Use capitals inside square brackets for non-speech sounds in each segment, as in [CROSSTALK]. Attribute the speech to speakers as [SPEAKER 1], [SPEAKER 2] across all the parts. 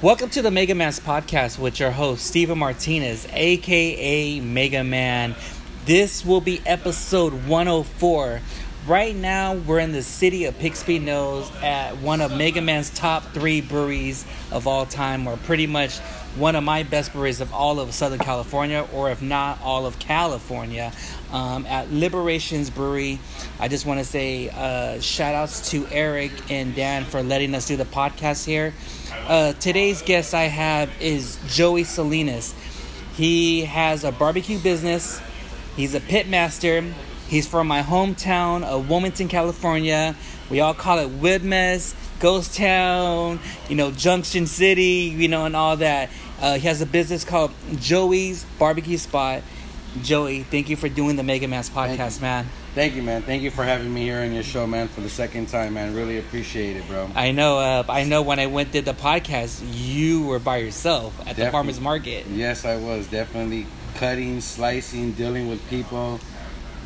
[SPEAKER 1] Welcome to the Mega Man's podcast with your host, Steven Martinez, aka Mega Man. This will be episode 104. Right now, we're in the city of Bixby Knolls at one of Mega Man's top three breweries of all time, or pretty much one of my best breweries of all of Southern California, or if not all of California, um, at Liberations Brewery. I just want to say uh, shout outs to Eric and Dan for letting us do the podcast here. Uh, today's guest I have is Joey Salinas. He has a barbecue business. He's a pit master. He's from my hometown of Wilmington, California. We all call it Widmes, Ghost Town, you know, Junction City, you know, and all that. Uh, he has a business called Joey's Barbecue Spot. Joey, thank you for doing the Mega Man's podcast, man.
[SPEAKER 2] Thank you, man. Thank you for having me here on your show, man, for the second time, man. Really appreciate it, bro.
[SPEAKER 1] I know. Uh, I know. When I went did the podcast, you were by yourself at the farmers market.
[SPEAKER 2] Yes, I was definitely cutting, slicing, dealing with people.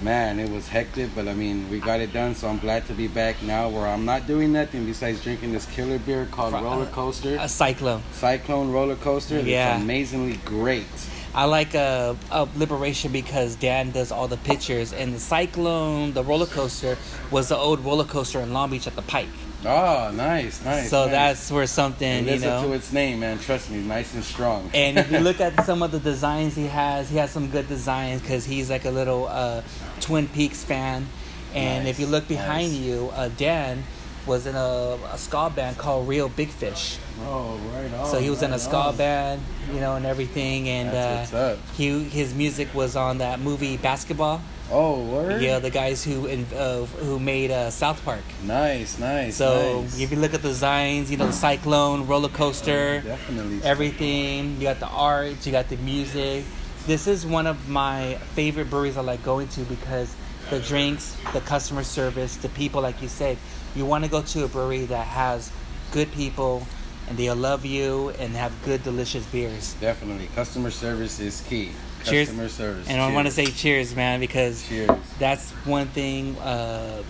[SPEAKER 2] Man, it was hectic, but I mean, we got it done. So I'm glad to be back now, where I'm not doing nothing besides drinking this killer beer called
[SPEAKER 1] Fr-
[SPEAKER 2] Roller Coaster,
[SPEAKER 1] A cyclone.
[SPEAKER 2] Cyclone Roller Coaster.
[SPEAKER 1] Yeah.
[SPEAKER 2] It's amazingly great.
[SPEAKER 1] I like uh, uh, Liberation because Dan does all the pictures, and the Cyclone, the roller coaster, was the old roller coaster in Long Beach at the Pike.
[SPEAKER 2] Oh, nice, nice.
[SPEAKER 1] so
[SPEAKER 2] nice.
[SPEAKER 1] that's where something you
[SPEAKER 2] listen
[SPEAKER 1] know.
[SPEAKER 2] to its name, man. Trust me, nice and strong.
[SPEAKER 1] and if you look at [LAUGHS] some of the designs he has, he has some good designs because he's like a little uh, Twin Peaks fan. And
[SPEAKER 2] Nice,
[SPEAKER 1] if you look behind
[SPEAKER 2] nice.
[SPEAKER 1] you, uh, Dan was in a, a ska band called Reel Big Fish.
[SPEAKER 2] oh, right on.
[SPEAKER 1] so he was in a ska
[SPEAKER 2] on.
[SPEAKER 1] band, you know, and everything. And
[SPEAKER 2] That's
[SPEAKER 1] uh,
[SPEAKER 2] what's up.
[SPEAKER 1] he his music was on that movie BASEketball.
[SPEAKER 2] Oh, word.
[SPEAKER 1] Yeah, the guys who uh, who made uh, South Park.
[SPEAKER 2] Nice, nice.
[SPEAKER 1] So
[SPEAKER 2] nice.
[SPEAKER 1] if you look at the designs, you know, the cyclone, roller coaster,
[SPEAKER 2] definitely
[SPEAKER 1] everything. You got the art, you got the music. This is one of my favorite breweries I like going to because the drinks, the customer service, the people, like you said, you want to go to a brewery that has good people and they'll love you and have good, delicious beers.
[SPEAKER 2] Definitely, customer service is key.
[SPEAKER 1] Cheers.
[SPEAKER 2] Customer service.
[SPEAKER 1] And I want to say cheers, man, because
[SPEAKER 2] cheers.
[SPEAKER 1] that's one thing. Uh,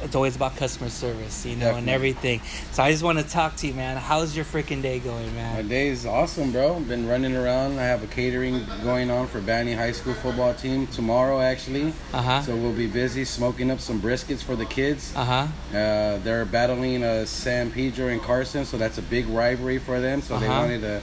[SPEAKER 1] it's always about customer service, you know, and everything. So I just want to talk to you, man. How's your freaking day going, man?
[SPEAKER 2] My day is awesome, bro. I've been running around. I have a catering going on for Banning High School football team tomorrow, actually.
[SPEAKER 1] Uh huh.
[SPEAKER 2] So we'll be busy smoking up some briskets for the kids.
[SPEAKER 1] Uh huh.
[SPEAKER 2] Uh, they're battling uh, San Pedro and Carson, so that's a big rivalry for them. So they
[SPEAKER 1] Uh-huh.
[SPEAKER 2] wanted a,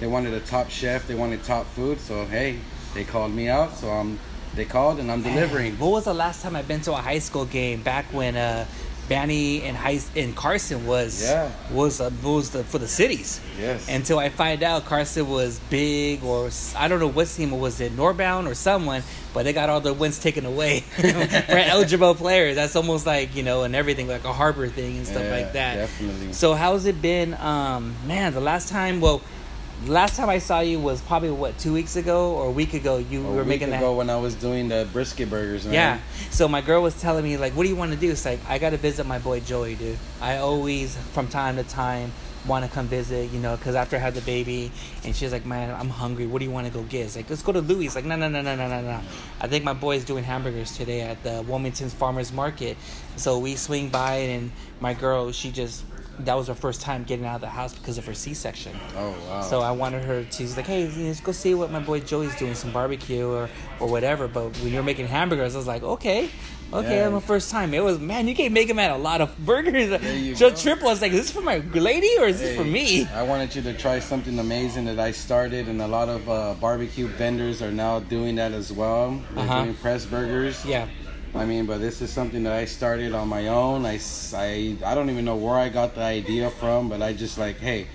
[SPEAKER 2] they wanted a top chef. They wanted top food. So hey, they called me out. So I'm, they called and I'm delivering.
[SPEAKER 1] What was the last time I've been to a high school game? Back when uh, Banning and high and Carson was
[SPEAKER 2] Yeah.
[SPEAKER 1] was uh, was the, for the cities.
[SPEAKER 2] Yes.
[SPEAKER 1] Until I find out Carson was big, or I don't know what team it was it, Narbonne or someone, but they got all the wins taken away [LAUGHS] for [LAUGHS] eligible players. That's almost like you know, and everything like a harbor thing and stuff
[SPEAKER 2] Yeah,
[SPEAKER 1] like that.
[SPEAKER 2] Definitely.
[SPEAKER 1] So how's it been? Um, man, the last time, well, last time I saw you was probably what two weeks ago or a week ago. You
[SPEAKER 2] a
[SPEAKER 1] were making that.
[SPEAKER 2] when I was doing the brisket burgers. Man.
[SPEAKER 1] Yeah. So my girl was telling me like, "What do you want to do?" It's like I got to visit my boy Joey, dude. I always, from time to time, want to come visit. You know, because after I had the baby, and she's like, "Man, I'm hungry. What do you want to go get?" It's like, "Let's go to Louis." It's like, "No, no, no, no, no, no, no." I think my boy's doing hamburgers today at the Wilmington Farmers Market. So we swing by, and my girl, she just. That was her first time getting out of the house because of her C-section.
[SPEAKER 2] Oh wow.
[SPEAKER 1] So I wanted her to. She's like, "Hey, let's go see what my boy Joey's doing, some barbecue or or whatever." But when you're making hamburgers, I was like, "Okay, okay,
[SPEAKER 2] Yeah.
[SPEAKER 1] my first time." It was man, you can't make him at a lot of burgers. Joe. Triple was like, "Is this for my lady or is this for me?"
[SPEAKER 2] I wanted you to try something amazing that I started, and a lot of uh, barbecue vendors are now doing that as well. They're
[SPEAKER 1] Uh-huh.
[SPEAKER 2] doing press burgers.
[SPEAKER 1] Yeah,
[SPEAKER 2] I mean, but this is something that I started on my own. I, I, I don't even know where I got the idea from, but I just like, hey,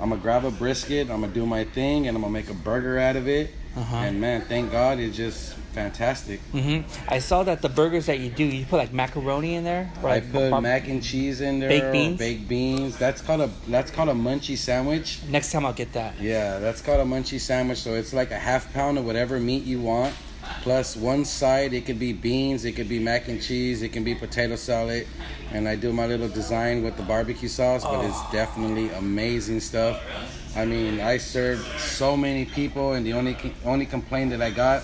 [SPEAKER 2] I'm gonna grab a brisket, I'm gonna do my thing, and I'm gonna make a burger out of it.
[SPEAKER 1] Uh-huh.
[SPEAKER 2] And man, thank God, it's just fantastic.
[SPEAKER 1] hmm I saw that the burgers that you do, you put like macaroni in there. or
[SPEAKER 2] I put mac and cheese in there,
[SPEAKER 1] Baked beans?
[SPEAKER 2] baked beans. That's called a that's called a munchie sandwich.
[SPEAKER 1] Next time I'll get that.
[SPEAKER 2] Yeah, that's called a munchie sandwich. So it's like a half pound of whatever meat you want, plus one side. It could be beans, it could be mac and cheese, it can be potato salad, and I do my little design with the barbecue sauce. But it's oh. definitely amazing stuff. I mean, I served so many people, and the only only complaint that I got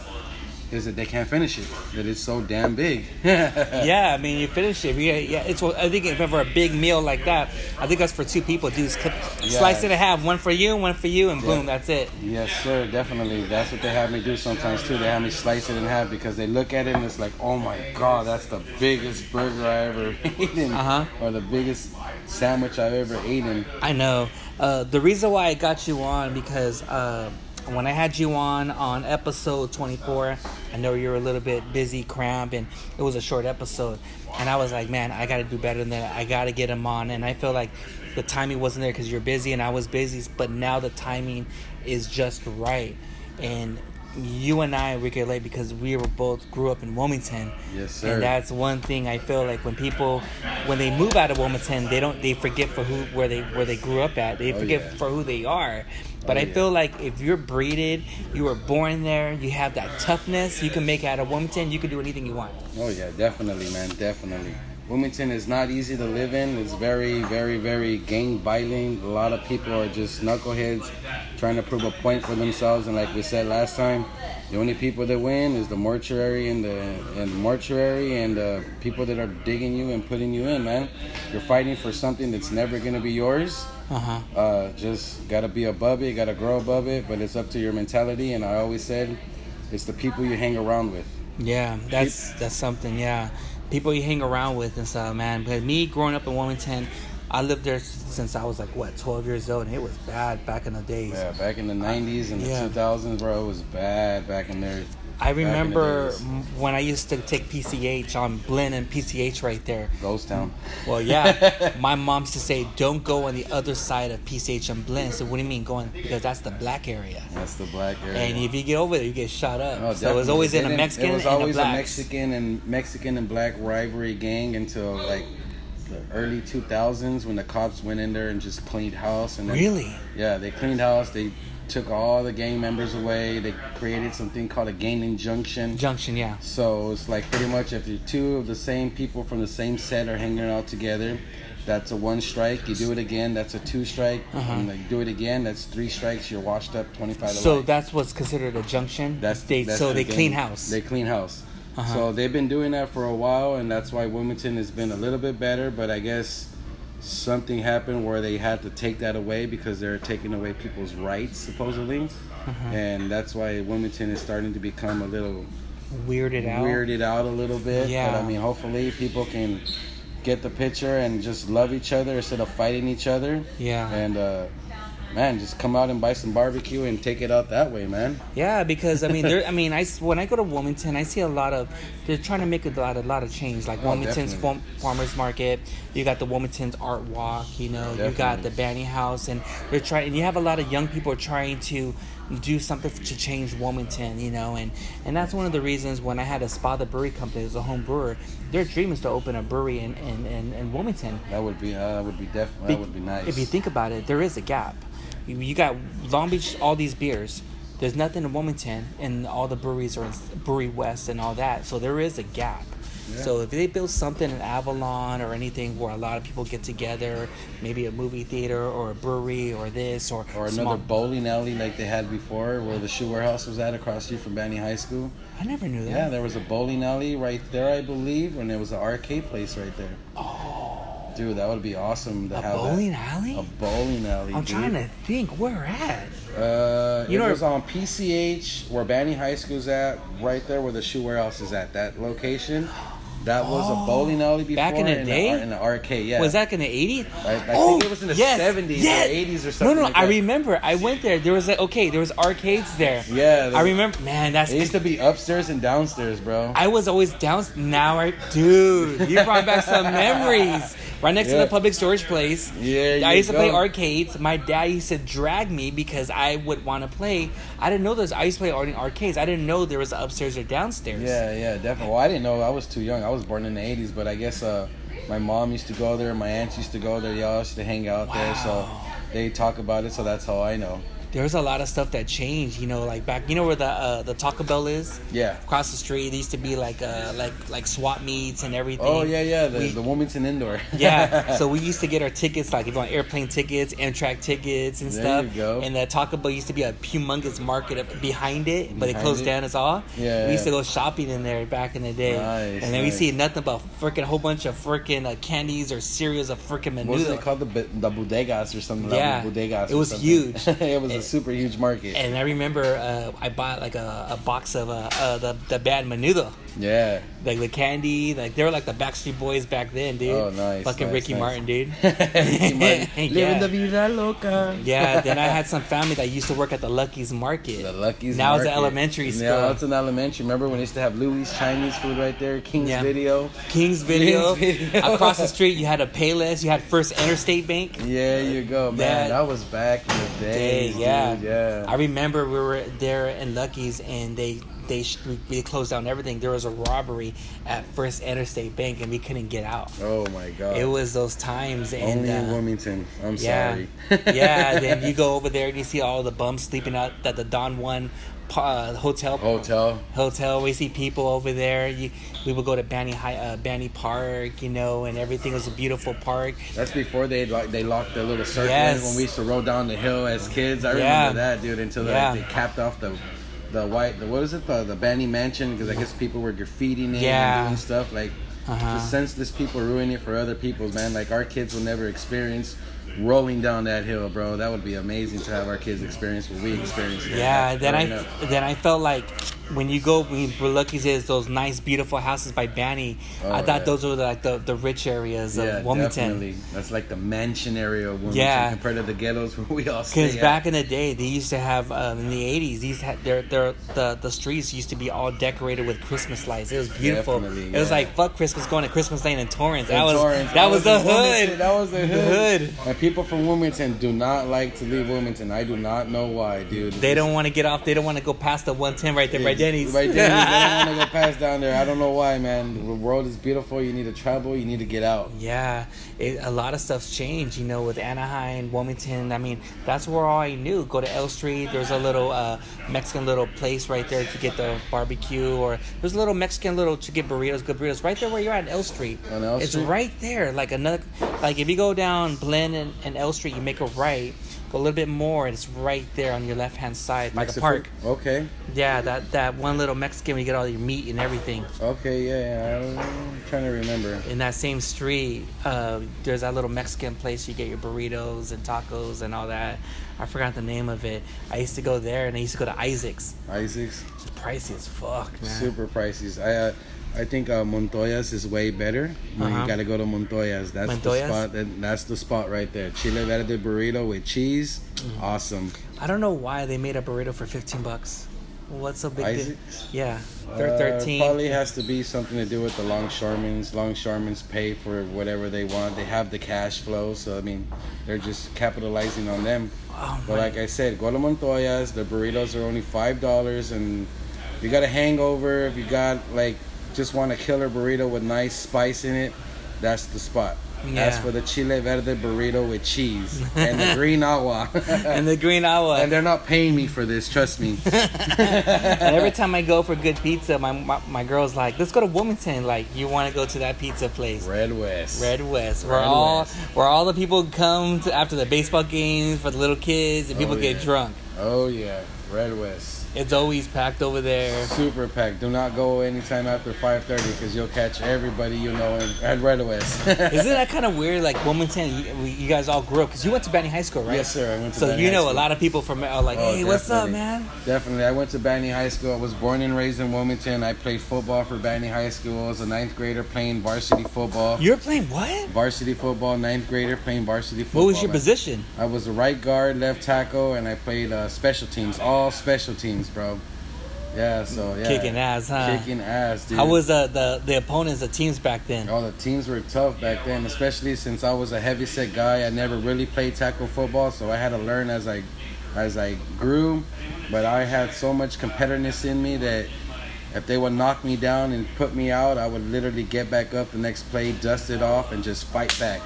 [SPEAKER 2] is that they can't finish it. That it's so damn big. [LAUGHS]
[SPEAKER 1] yeah, I mean, you finish it. Yeah, yeah. It's. I think if ever a big meal like that, I think that's for two people. Do clip, yeah. slice it in half, one for you, one for you, and boom, that's it.
[SPEAKER 2] Yes, sir. Definitely. That's what they have me do sometimes too. They have me slice it in half because they look at it and it's like, oh my god, that's the biggest burger I ever [LAUGHS] eaten, uh-huh. or the biggest sandwich I've ever eaten.
[SPEAKER 1] I know. Uh, the reason why I got you on because. Uh, when I had you on on episode 24, I know you were a little bit busy, cramp, and it was a short episode. And I was like, man, I got to do better than that. I got to get him on. And I feel like the timing wasn't there because you're busy and I was busy, but now the timing is just right. And you and I we relate because we were both grew up in Wilmington.
[SPEAKER 2] Yes, sir.
[SPEAKER 1] And that's one thing I feel like when people when they move out of Wilmington, they don't they forget for who where they where they grew up at. They oh, forget yeah. for who they are. But oh, I yeah. feel like if you're breeded, you were born there, you have that toughness, you can make out of Wilmington, you can do anything you want.
[SPEAKER 2] Oh yeah, definitely, man, definitely. Wilmington is not easy to live in. It's very, very, very gang violent. A lot of people are just knuckleheads trying to prove a point for themselves. And like we said last time, the only people that win is the mortuary and the and the mortuary and the people that are digging you and putting you in, man. You're fighting for something that's never gonna be yours. Uh-huh. Uh, just gotta be above it, gotta grow above it, but it's up to your mentality. And I always said, it's the people you hang around with.
[SPEAKER 1] Yeah, that's that's something. Yeah, people you hang around with and stuff, man. But me growing up in Wilmington, I lived there since I was like what 12 years old, and it was bad back in the days.
[SPEAKER 2] Yeah, back in the 90s and the 2000s, bro, it was bad back in there.
[SPEAKER 1] I remember when I used to take PCH on Blinn and PCH right there.
[SPEAKER 2] Ghost Town.
[SPEAKER 1] Well, yeah. [LAUGHS] my mom used to say, "Don't go on the other side of PCH and Blinn." So what do you mean going? Because that's the black area.
[SPEAKER 2] That's the black area.
[SPEAKER 1] And if you get over there, you get shot up. Oh, so it was always in a Mexican. It was always a, a
[SPEAKER 2] Mexican and Mexican and black rivalry gang until like the early 2000s when the cops went in there and just cleaned house and then,
[SPEAKER 1] really
[SPEAKER 2] yeah they cleaned house they took all the gang members away. They created something called a gang injunction.
[SPEAKER 1] Junction, yeah.
[SPEAKER 2] So it's like pretty much if you two of the same people from the same set are hanging out together, that's a one strike. You do it again, that's a two strike. Uh-huh. And like do it again, that's three strikes. You're washed up, twenty five.
[SPEAKER 1] So life. that's what's considered a junction.
[SPEAKER 2] That's,
[SPEAKER 1] they.
[SPEAKER 2] That's
[SPEAKER 1] so they gang. clean house.
[SPEAKER 2] They clean house. Uh-huh. So they've been doing that for a while, and that's why Wilmington has been a little bit better. But I guess something happened where they had to take that away because they're taking away people's rights supposedly, uh-huh. and that's why Wilmington is starting to become a little
[SPEAKER 1] weirded out.
[SPEAKER 2] Weirded out a little bit. Yeah. But I mean, hopefully people can get the picture and just love each other instead of fighting each other.
[SPEAKER 1] Yeah.
[SPEAKER 2] And uh, man, just come out and buy some barbecue and take it out that way, man.
[SPEAKER 1] Yeah, because I mean, there. I [LAUGHS] mean, I when I go to Wilmington, I see a lot of they're trying to make a lot, a lot of change. Like oh, Wilmington's farm, farmers market, you got the Wilmington's art walk. You know, definitely. you got the Banning House, and they're trying. And you have a lot of young people trying to do something to change Wilmington, you know, and and that's one of the reasons when I had a Spa the Brewery Company as a home brewer, their dream is to open a brewery in in, in, in Wilmington.
[SPEAKER 2] That would be uh, that would be definitely that would be nice.
[SPEAKER 1] If you think about it, there is a gap you got Long Beach, all these beers. There's nothing in Wilmington, and all the breweries are in Brewery West and all that. So there is a gap. Yeah. So if they build something in Avalon or anything where a lot of people get together, maybe a movie theater or a brewery or this or
[SPEAKER 2] or another bowling alley like they had before, where the shoe warehouse was at across street from Banning High School.
[SPEAKER 1] I never knew that.
[SPEAKER 2] Yeah, there was a bowling alley right there, I believe, and there was an arcade place right there.
[SPEAKER 1] Oh.
[SPEAKER 2] Dude, that would be awesome to have
[SPEAKER 1] a
[SPEAKER 2] have
[SPEAKER 1] bowling
[SPEAKER 2] that.
[SPEAKER 1] alley.
[SPEAKER 2] A bowling alley.
[SPEAKER 1] I'm
[SPEAKER 2] dude.
[SPEAKER 1] trying to think where at.
[SPEAKER 2] Uh, you it know, was on PCH where Banning High School's at, right there where the shoe warehouse is at. That location. That was oh, a bowling alley before.
[SPEAKER 1] Back in the day?
[SPEAKER 2] In the, arcade, yeah.
[SPEAKER 1] Was that in the 80s?
[SPEAKER 2] I, I oh, think it was in the yes, 70s yes. or 80s or something. No, no, like
[SPEAKER 1] I remember. I went there. There was like, okay, there was arcades there.
[SPEAKER 2] Yeah.
[SPEAKER 1] I remember. Man, that's.
[SPEAKER 2] It used to be upstairs and downstairs, bro.
[SPEAKER 1] I was always down. Now, I, dude, you brought back some memories right next yeah. to the public storage place.
[SPEAKER 2] Yeah,
[SPEAKER 1] I used to play arcades. My dad used to drag me because I would want to play. I didn't know there's. I used to play in arcades. I didn't know there was upstairs or downstairs.
[SPEAKER 2] Yeah, yeah, definitely. Well, I didn't know. I was too young. I was born in the '80s, but I guess uh, my mom used to go there. My aunts used to go there. Y'all used to hang out wow. there. So they talk about it. So that's how I know.
[SPEAKER 1] There's a lot of stuff that changed. You know, like back, you know where the uh, the Taco Bell is
[SPEAKER 2] Yeah.
[SPEAKER 1] across the street. There used to be like uh like like swap meets and everything.
[SPEAKER 2] Oh yeah, yeah. The,
[SPEAKER 1] We-
[SPEAKER 2] the Wilmington Indoor. [LAUGHS]
[SPEAKER 1] yeah, so we used to get our tickets like if you want airplane tickets, Amtrak tickets, and
[SPEAKER 2] There
[SPEAKER 1] stuff.
[SPEAKER 2] you go.
[SPEAKER 1] And the Taco Bell used to be a humongous market up behind it, but it closed
[SPEAKER 2] it?
[SPEAKER 1] down. It's all.
[SPEAKER 2] Yeah,
[SPEAKER 1] we used to go shopping in there back in the day,
[SPEAKER 2] Nice,
[SPEAKER 1] and then we see nothing but freaking whole bunch of freaking uh, candies or cereals of freaking
[SPEAKER 2] What was it called? The the bodegas or something.
[SPEAKER 1] Yeah.
[SPEAKER 2] Bodegas.
[SPEAKER 1] It was huge. [LAUGHS]
[SPEAKER 2] it was a super huge market.
[SPEAKER 1] And I remember uh, I bought like a, a box of uh, uh, the the bad menudo.
[SPEAKER 2] yeah.
[SPEAKER 1] Like the candy, like they were like the Backstreet Boys back then, dude.
[SPEAKER 2] Oh, nice,
[SPEAKER 1] Fucking
[SPEAKER 2] nice,
[SPEAKER 1] Ricky
[SPEAKER 2] nice.
[SPEAKER 1] Martin, dude. [LAUGHS]
[SPEAKER 2] Ricky Martin. [LAUGHS]
[SPEAKER 1] Yeah.
[SPEAKER 2] Living the vida loca.
[SPEAKER 1] Yeah, then I [LAUGHS] had some family that used to work at the Lucky's Market.
[SPEAKER 2] The Lucky's
[SPEAKER 1] Now it's
[SPEAKER 2] Market.
[SPEAKER 1] an elementary school.
[SPEAKER 2] Yeah, it's an elementary. Remember when they used to have Louis Chinese food right there? King's
[SPEAKER 1] Yeah.
[SPEAKER 2] Video.
[SPEAKER 1] King's Video.
[SPEAKER 2] King's Video.
[SPEAKER 1] Across the street, you had a Payless. You had First Interstate Bank.
[SPEAKER 2] Yeah, you go, man.
[SPEAKER 1] That-
[SPEAKER 2] That, was back in the
[SPEAKER 1] Day,
[SPEAKER 2] day.
[SPEAKER 1] yeah.
[SPEAKER 2] Dude, yeah.
[SPEAKER 1] I remember we were there in Lucky's and they they closed down everything. There was a robbery at First Interstate Bank and we couldn't get out.
[SPEAKER 2] oh my god.
[SPEAKER 1] It was those times and
[SPEAKER 2] only in
[SPEAKER 1] uh,
[SPEAKER 2] Wilmington. I'm
[SPEAKER 1] yeah,
[SPEAKER 2] sorry.
[SPEAKER 1] yeah. [LAUGHS] Then you go over there and you see all the bums sleeping out at the Don One uh, hotel.
[SPEAKER 2] Hotel.
[SPEAKER 1] hotel. We see people over there. You, we would go to Banning High, uh, Banning Park, you know, and everything was a beautiful park.
[SPEAKER 2] That's before they like they locked the little circle
[SPEAKER 1] Yes.
[SPEAKER 2] when we used to roll down the hill as kids. I
[SPEAKER 1] Yeah.
[SPEAKER 2] remember that, dude. Until they-
[SPEAKER 1] Yeah.
[SPEAKER 2] they capped off the the white the what is it the the Banning Mansion because I guess people were graffitiing it
[SPEAKER 1] Yeah.
[SPEAKER 2] and doing stuff like
[SPEAKER 1] Uh-huh.
[SPEAKER 2] just senseless people ruining it for other people. Man, like our kids will never experience rolling down that hill, bro. That would be amazing to have our kids experience what we experienced.
[SPEAKER 1] Yeah. Then I then I felt like when you go when Lucky's is those nice beautiful houses by Banning.
[SPEAKER 2] Oh,
[SPEAKER 1] I thought
[SPEAKER 2] yeah.
[SPEAKER 1] those were like the, the rich areas of
[SPEAKER 2] yeah,
[SPEAKER 1] Wilmington.
[SPEAKER 2] definitely. That's like the mansion area of Wilmington
[SPEAKER 1] Yeah.
[SPEAKER 2] compared to the ghettos where we all stay.
[SPEAKER 1] Because back in the day, they used to have um, in the '80s. These had their their the the streets used to be all decorated with Christmas lights. It was beautiful. It was like fuck Christmas going to Christmas Lane in Torrance. That
[SPEAKER 2] In
[SPEAKER 1] was
[SPEAKER 2] Torrance.
[SPEAKER 1] that was the
[SPEAKER 2] in
[SPEAKER 1] hood.
[SPEAKER 2] That was the
[SPEAKER 1] The
[SPEAKER 2] hood.
[SPEAKER 1] hood.
[SPEAKER 2] And people from Wilmington do not like to leave Wilmington. I do not know why, dude.
[SPEAKER 1] They don't want to get off. They don't want to go past the 110 right there by Denny's.
[SPEAKER 2] Right there. they don't want to [LAUGHS] go past down there. I don't know why, man. The world is beautiful. You need to travel. You need to get out.
[SPEAKER 1] Yeah, it, a lot of stuff's changed, you know, with Anaheim, Wilmington. I mean, that's where all I knew. Go to L Street. There's a little uh, Mexican little place right there to get the barbecue, or there's a little Mexican little to get burritos, good burritos, right there where you're at L Street.
[SPEAKER 2] On L Street.
[SPEAKER 1] it's right there. Like another, like if you go down Glen and, and L Street, you make a right. Go a little bit more, and it's right there on your left hand side, like a
[SPEAKER 2] Mexico-
[SPEAKER 1] park.
[SPEAKER 2] Okay.
[SPEAKER 1] Yeah, that that one little Mexican where you get all your meat and everything.
[SPEAKER 2] Okay. Yeah. yeah. I'm trying to remember.
[SPEAKER 1] in that same street, uh, there's that little Mexican place you get your burritos and tacos and all that. I forgot the name of it. I used to go there and I used to go to Isaac's.
[SPEAKER 2] Isaac's
[SPEAKER 1] It's pricey as fuck, man.
[SPEAKER 2] super pricey. I uh, I think uh, Montoya's is way better. You,
[SPEAKER 1] Uh-huh.
[SPEAKER 2] you gotta go to Montoya's. That's the spot. That, that's the spot right there. Chile verde burrito with cheese.
[SPEAKER 1] Mm-hmm.
[SPEAKER 2] Awesome.
[SPEAKER 1] I don't know why they made a burrito for 15 bucks. What's so big? deal? Yeah, they're
[SPEAKER 2] Uh,
[SPEAKER 1] 13.
[SPEAKER 2] Probably has to be something to do with the longshoremen's. Longshoremen's pay for whatever they want. They have the cash flow, so I mean, they're just capitalizing on them.
[SPEAKER 1] Oh
[SPEAKER 2] But
[SPEAKER 1] my-
[SPEAKER 2] like I said, go to Montoya's. The burritos are only five dollars, and if you got a hangover, if you got like just want a killer burrito with nice spice in it, that's the spot.
[SPEAKER 1] Yeah.
[SPEAKER 2] As for the chile verde burrito with cheese [LAUGHS] and the green agua, [LAUGHS]
[SPEAKER 1] and the green agua.
[SPEAKER 2] and they're not paying me for this, trust me. [LAUGHS]
[SPEAKER 1] and every time I go for good pizza, my, my my girl's like, "Let's go to Wilmington." Like, you want to go to that pizza place?
[SPEAKER 2] Red West.
[SPEAKER 1] Red West, where
[SPEAKER 2] Red
[SPEAKER 1] all
[SPEAKER 2] West.
[SPEAKER 1] where all the people come to after the baseball games for the little kids and people
[SPEAKER 2] Oh,
[SPEAKER 1] get drunk.
[SPEAKER 2] Oh yeah, Red West.
[SPEAKER 1] It's always packed over there.
[SPEAKER 2] Super packed. Do not go anytime after 5:30 because you'll catch everybody you know in, at Red West. [LAUGHS]
[SPEAKER 1] Isn't that kind of weird? Like Wilmington, you, you guys all grew up because you went to Banning High School, right?
[SPEAKER 2] Yes, sir. I went to
[SPEAKER 1] So
[SPEAKER 2] Banning
[SPEAKER 1] you
[SPEAKER 2] High
[SPEAKER 1] know a lot of people from are like,
[SPEAKER 2] Oh,
[SPEAKER 1] "Hey, what's up,
[SPEAKER 2] definitely.
[SPEAKER 1] man?"
[SPEAKER 2] Definitely. I went to Banning High School. I was born and raised in Wilmington. I played football for Banning High School. I was a ninth grader playing varsity football.
[SPEAKER 1] You're playing what?
[SPEAKER 2] Varsity football, ninth grader playing varsity football.
[SPEAKER 1] What was your
[SPEAKER 2] man.
[SPEAKER 1] position?
[SPEAKER 2] I was a right guard, left tackle, and I played uh, special teams. All special teams, bro. Yeah, so yeah.
[SPEAKER 1] Kicking ass, huh?
[SPEAKER 2] Kicking ass, dude.
[SPEAKER 1] How was uh, the the opponents, the teams back then?
[SPEAKER 2] Oh, the teams were tough back then, especially since I was a heavy set guy. I never really played tackle football, so I had to learn as I as I grew. But I had so much competitiveness in me that if they would knock me down and put me out, I would literally get back up the next play, dust it off, and just fight back.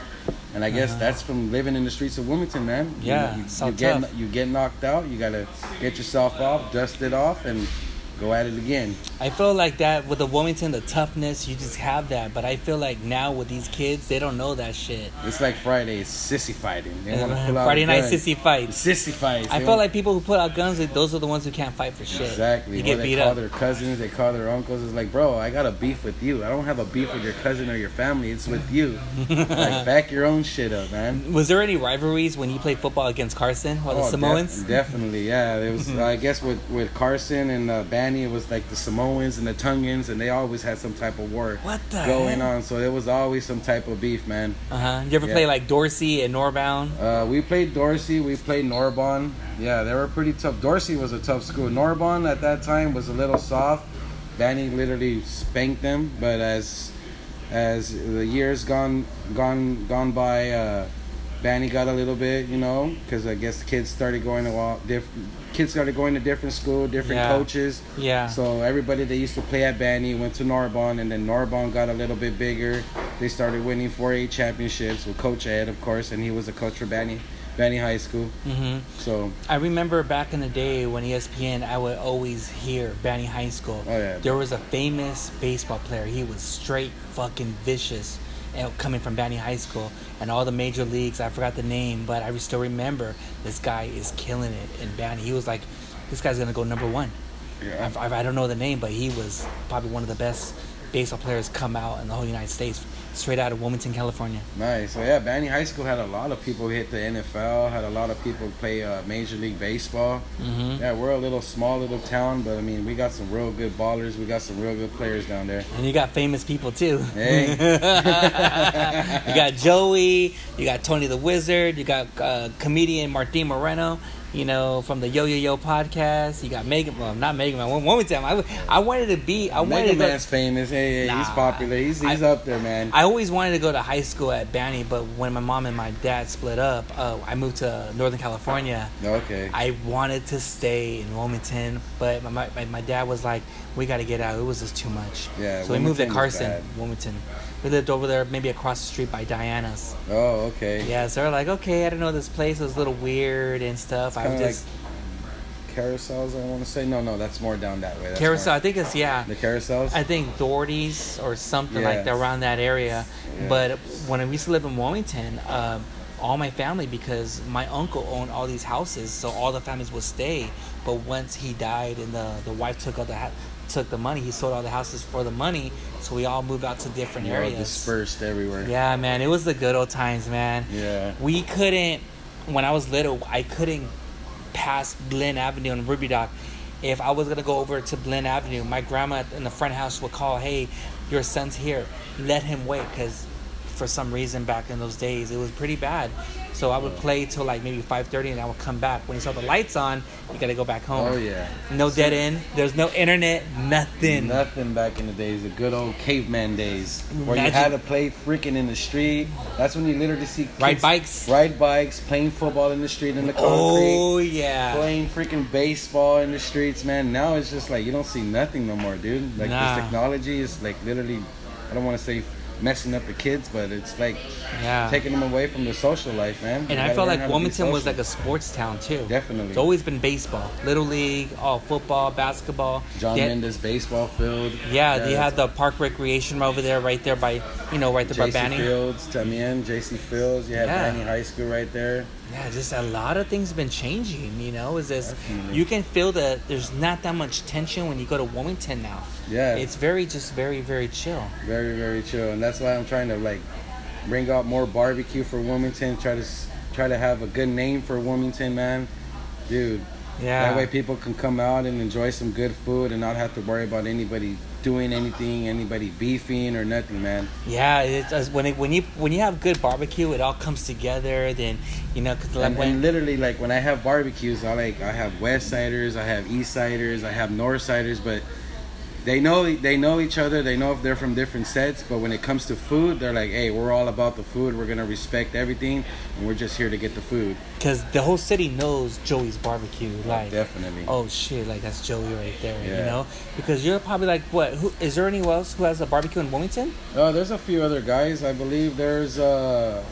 [SPEAKER 2] And I guess
[SPEAKER 1] Uh-huh.
[SPEAKER 2] that's from living in the streets of Wilmington, man. You-
[SPEAKER 1] Yeah,
[SPEAKER 2] you,
[SPEAKER 1] so
[SPEAKER 2] you get you get knocked out. You gotta get yourself off, dust it off, and go at it again.
[SPEAKER 1] I feel like that with the Wilmington, the toughness, you just have that. But I feel like now with these kids, they don't know that shit.
[SPEAKER 2] It's like Friday. It's sissy fighting. They out
[SPEAKER 1] Friday night sissy fights.
[SPEAKER 2] Sissy fights.
[SPEAKER 1] I
[SPEAKER 2] They
[SPEAKER 1] feel
[SPEAKER 2] want-
[SPEAKER 1] like people who put out guns, like, those are the ones who can't fight for shit.
[SPEAKER 2] Exactly.
[SPEAKER 1] You get
[SPEAKER 2] they
[SPEAKER 1] beat
[SPEAKER 2] call
[SPEAKER 1] up.
[SPEAKER 2] their cousins, they call their uncles. It's like, bro, I got a beef with you. I don't have a beef with your cousin or your family. It's with you. like, [LAUGHS] back your own shit up, man.
[SPEAKER 1] Was there any rivalries when you played football against Carson or the
[SPEAKER 2] Oh, def-
[SPEAKER 1] Samoans?
[SPEAKER 2] definitely, yeah. It was, [LAUGHS] I guess, with with Carson and uh, it was like the Samoans and the Tongans, and they always had some type of war
[SPEAKER 1] What the
[SPEAKER 2] going
[SPEAKER 1] heck?
[SPEAKER 2] on. So there was always some type of beef, man.
[SPEAKER 1] Uh huh. You ever
[SPEAKER 2] Yeah.
[SPEAKER 1] play like Dorsey and Narbonne?
[SPEAKER 2] Uh, we played Dorsey. We played Narbonne. Yeah, they were pretty tough. Dorsey was a tough school. Narbonne at that time was a little soft. Danny literally spanked them. But as as the years gone gone gone by, uh, Danny got a little bit, you know, because I guess the kids started going a lot different. Kids started going to different school, different
[SPEAKER 1] Yeah.
[SPEAKER 2] coaches.
[SPEAKER 1] Yeah.
[SPEAKER 2] So everybody that used to play at Banning went to Narbonne, and then Narbonne got a little bit bigger. They started winning 4A championships with Coach Ed, of course, and he was a coach for Banning, Banning High School.
[SPEAKER 1] hmm
[SPEAKER 2] So
[SPEAKER 1] I remember back in the day when ESPN, I would always hear Banning High School.
[SPEAKER 2] Oh, yeah.
[SPEAKER 1] There was a famous baseball player. He was straight fucking vicious, Uh, coming from Banning High School and all the major leagues. I forgot the name, but I still remember this guy is killing it in Banning. He was like, this guy's gonna go number one.
[SPEAKER 2] yeah,
[SPEAKER 1] I, I, I don't know the name, but he was probably one of the best baseball players come out in the whole United States, straight out of Wilmington, California.
[SPEAKER 2] nice. So yeah, Banning High School had a lot of people hit the NFL. Had a lot of people play uh, Major League Baseball.
[SPEAKER 1] hmm
[SPEAKER 2] Yeah, we're a little small little town, but I mean, we got some real good ballers. We got some real good players down there.
[SPEAKER 1] And you got famous people too.
[SPEAKER 2] Hey. [LAUGHS]
[SPEAKER 1] you got Joey, you got Tony the Wizard, you got uh, comedian Martin Moreno, you know, from the Yo Yo Yo podcast. You got Megan, well, not Megan Man. One, one time, I, I wanted to be, I wanted to go.
[SPEAKER 2] Man's famous. Hey, hey he's popular. He's he's
[SPEAKER 1] I-
[SPEAKER 2] up there, man.
[SPEAKER 1] I always wanted to go to high school at Banning, but when my mom and my dad split up, uh, I moved to Northern California.
[SPEAKER 2] okay.
[SPEAKER 1] I wanted to stay in Wilmington, but my, my, my dad was like, "We got to get out. It was just too much."
[SPEAKER 2] Yeah,
[SPEAKER 1] So we moved to Carson. Wilmington. We lived over there, maybe across the street by Diana's.
[SPEAKER 2] oh, okay.
[SPEAKER 1] Yeah, so they're like, "Okay, I don't know this place was a little weird and stuff." I was
[SPEAKER 2] Kinda
[SPEAKER 1] just
[SPEAKER 2] Carousels, I want to say. No, no, that's more down that way. That's
[SPEAKER 1] carousel.
[SPEAKER 2] more-
[SPEAKER 1] I think it's yeah.
[SPEAKER 2] the carousels.
[SPEAKER 1] I think Doherty's or something like that around that area.
[SPEAKER 2] Yeah.
[SPEAKER 1] But when I used to live in Wilmington, um, all my family because my uncle owned all these houses, so all the families would stay. But once he died and the the wife took all the ha- took the money, he sold all the houses for the money. So we all moved out to different
[SPEAKER 2] all
[SPEAKER 1] areas.
[SPEAKER 2] dispersed everywhere.
[SPEAKER 1] Yeah, man, it was the good old times, man.
[SPEAKER 2] Yeah.
[SPEAKER 1] We couldn't when I was little. I couldn't pass Glen Avenue and Ruby Dock. If I was gonna go over to Glen Avenue, my grandma in the front house would call, "Hey, your son's here. Let him wait," because for some reason back in those days it was pretty bad. So I would play till like maybe five thirty, and I would come back. When you saw the lights on, you gotta go back home.
[SPEAKER 2] Oh yeah.
[SPEAKER 1] No dead end. There's no internet. Nothing.
[SPEAKER 2] Nothing back in the days, the good old caveman days, where you had to play freaking in the street. That's when you literally see kids
[SPEAKER 1] Ride bikes.
[SPEAKER 2] ride bikes, playing football in the street in the oh, concrete,
[SPEAKER 1] Oh yeah.
[SPEAKER 2] playing freaking baseball in the streets. Man, now it's just like you don't see nothing no more, dude. Like
[SPEAKER 1] Nah.
[SPEAKER 2] this technology is like literally, I don't want to say messing up the kids, but it's like
[SPEAKER 1] Yeah.
[SPEAKER 2] taking them away from the social life, man.
[SPEAKER 1] And I felt like
[SPEAKER 2] how to be
[SPEAKER 1] Wilmington was like a sports town too.
[SPEAKER 2] Definitely.
[SPEAKER 1] It's always been baseball, little league, all football, basketball.
[SPEAKER 2] John
[SPEAKER 1] They-
[SPEAKER 2] Mendes baseball field.
[SPEAKER 1] Yeah, they had the park recreation over there, right there by, you know, right there by Banning.
[SPEAKER 2] Fields, también, JC Fields. You had
[SPEAKER 1] Yeah.
[SPEAKER 2] Banning High School right there.
[SPEAKER 1] Yeah, just a lot of things have been changing. You know, is this
[SPEAKER 2] Definitely.
[SPEAKER 1] you can feel that there's not that much tension when you go to Wilmington now.
[SPEAKER 2] Yeah.
[SPEAKER 1] it's very just very very chill.
[SPEAKER 2] Very, very chill, and that's why I'm trying to like bring out more barbecue for Wilmington. Try to try to have a good name for Wilmington, man, dude.
[SPEAKER 1] Yeah.
[SPEAKER 2] That way people can come out and enjoy some good food and not have to worry about anybody doing anything, anybody beefing or nothing, man.
[SPEAKER 1] Yeah, it's uh, when it, when you when you have good barbecue, it all comes together. Then you know, cause like
[SPEAKER 2] And,
[SPEAKER 1] when
[SPEAKER 2] and literally, like when I have barbecues, I like I have West Siders, I have East Siders, I have North Siders, but they know they know each other. They know if they're from different sets, but when it comes to food, they're like, "Hey, we're all about the food. We're gonna respect everything, and we're just here to get the food."
[SPEAKER 1] because the whole city knows Joey's barbecue. Like,
[SPEAKER 2] Definitely.
[SPEAKER 1] oh shit, like that's Joey right there.
[SPEAKER 2] Yeah.
[SPEAKER 1] You know, because you're probably like, what? Who is there anyone else who has a barbecue in Wilmington?
[SPEAKER 2] Oh, there's a few other guys. I believe there's uh,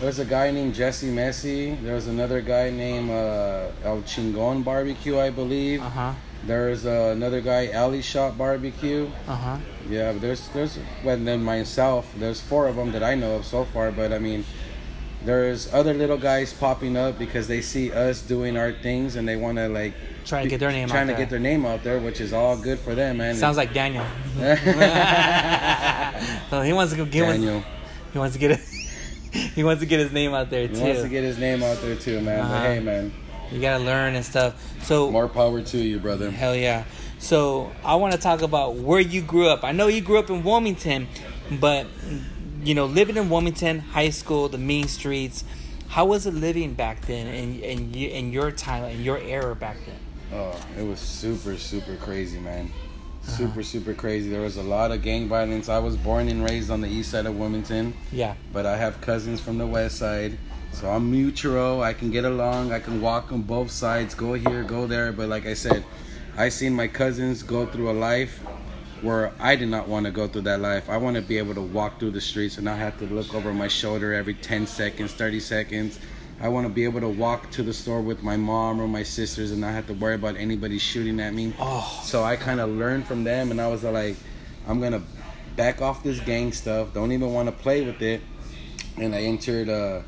[SPEAKER 2] There's a guy named Jesse Messi. There's another guy named uh, El Chingon Barbecue, I believe.
[SPEAKER 1] Uh huh.
[SPEAKER 2] There's uh, another guy, Alley Shot Barbecue.
[SPEAKER 1] Uh huh.
[SPEAKER 2] Yeah, but there's there's well then myself. There's four of them that I know of so far. But I mean, there's other little guys popping up because they see us doing our things and they want to like
[SPEAKER 1] try to get their name
[SPEAKER 2] trying
[SPEAKER 1] out
[SPEAKER 2] to
[SPEAKER 1] there.
[SPEAKER 2] get their name out there, which is all good for them, man.
[SPEAKER 1] Sounds like Daniel. [LAUGHS] [LAUGHS] so he wants to go get
[SPEAKER 2] Daniel.
[SPEAKER 1] He wants to get it. [LAUGHS] he wants to get his name out there
[SPEAKER 2] He
[SPEAKER 1] too.
[SPEAKER 2] wants to get his name out there too, man.
[SPEAKER 1] Uh-huh.
[SPEAKER 2] But hey, man,
[SPEAKER 1] you gotta learn and stuff. So
[SPEAKER 2] more power to you, brother.
[SPEAKER 1] hell yeah. So I want to talk about where you grew up. I know you grew up in Wilmington, but you know, living in Wilmington, high school, the mean streets. How was it living back then, in in, in your time, in your era back then?
[SPEAKER 2] Oh, it was super, super crazy, man.
[SPEAKER 1] Uh-huh.
[SPEAKER 2] Super, super crazy. There was a lot of gang violence. I was born and raised on the east side of Wilmington,
[SPEAKER 1] Yeah.
[SPEAKER 2] but I have cousins from the west side. So I'm mutual. I can get along. I can walk on both sides, go here, go there. But like I said, I seen my cousins go through a life where I did not want to go through that life. I want to be able to walk through the streets and not have to look over my shoulder every 10 seconds, 30 seconds. I want to be able to walk to the store with my mom or my sisters and not have to worry about anybody shooting at me.
[SPEAKER 1] Oh.
[SPEAKER 2] So I kind of learned from them and I was like, I'm going to back off this gang stuff. Don't even want to play with it. And I entered, uh,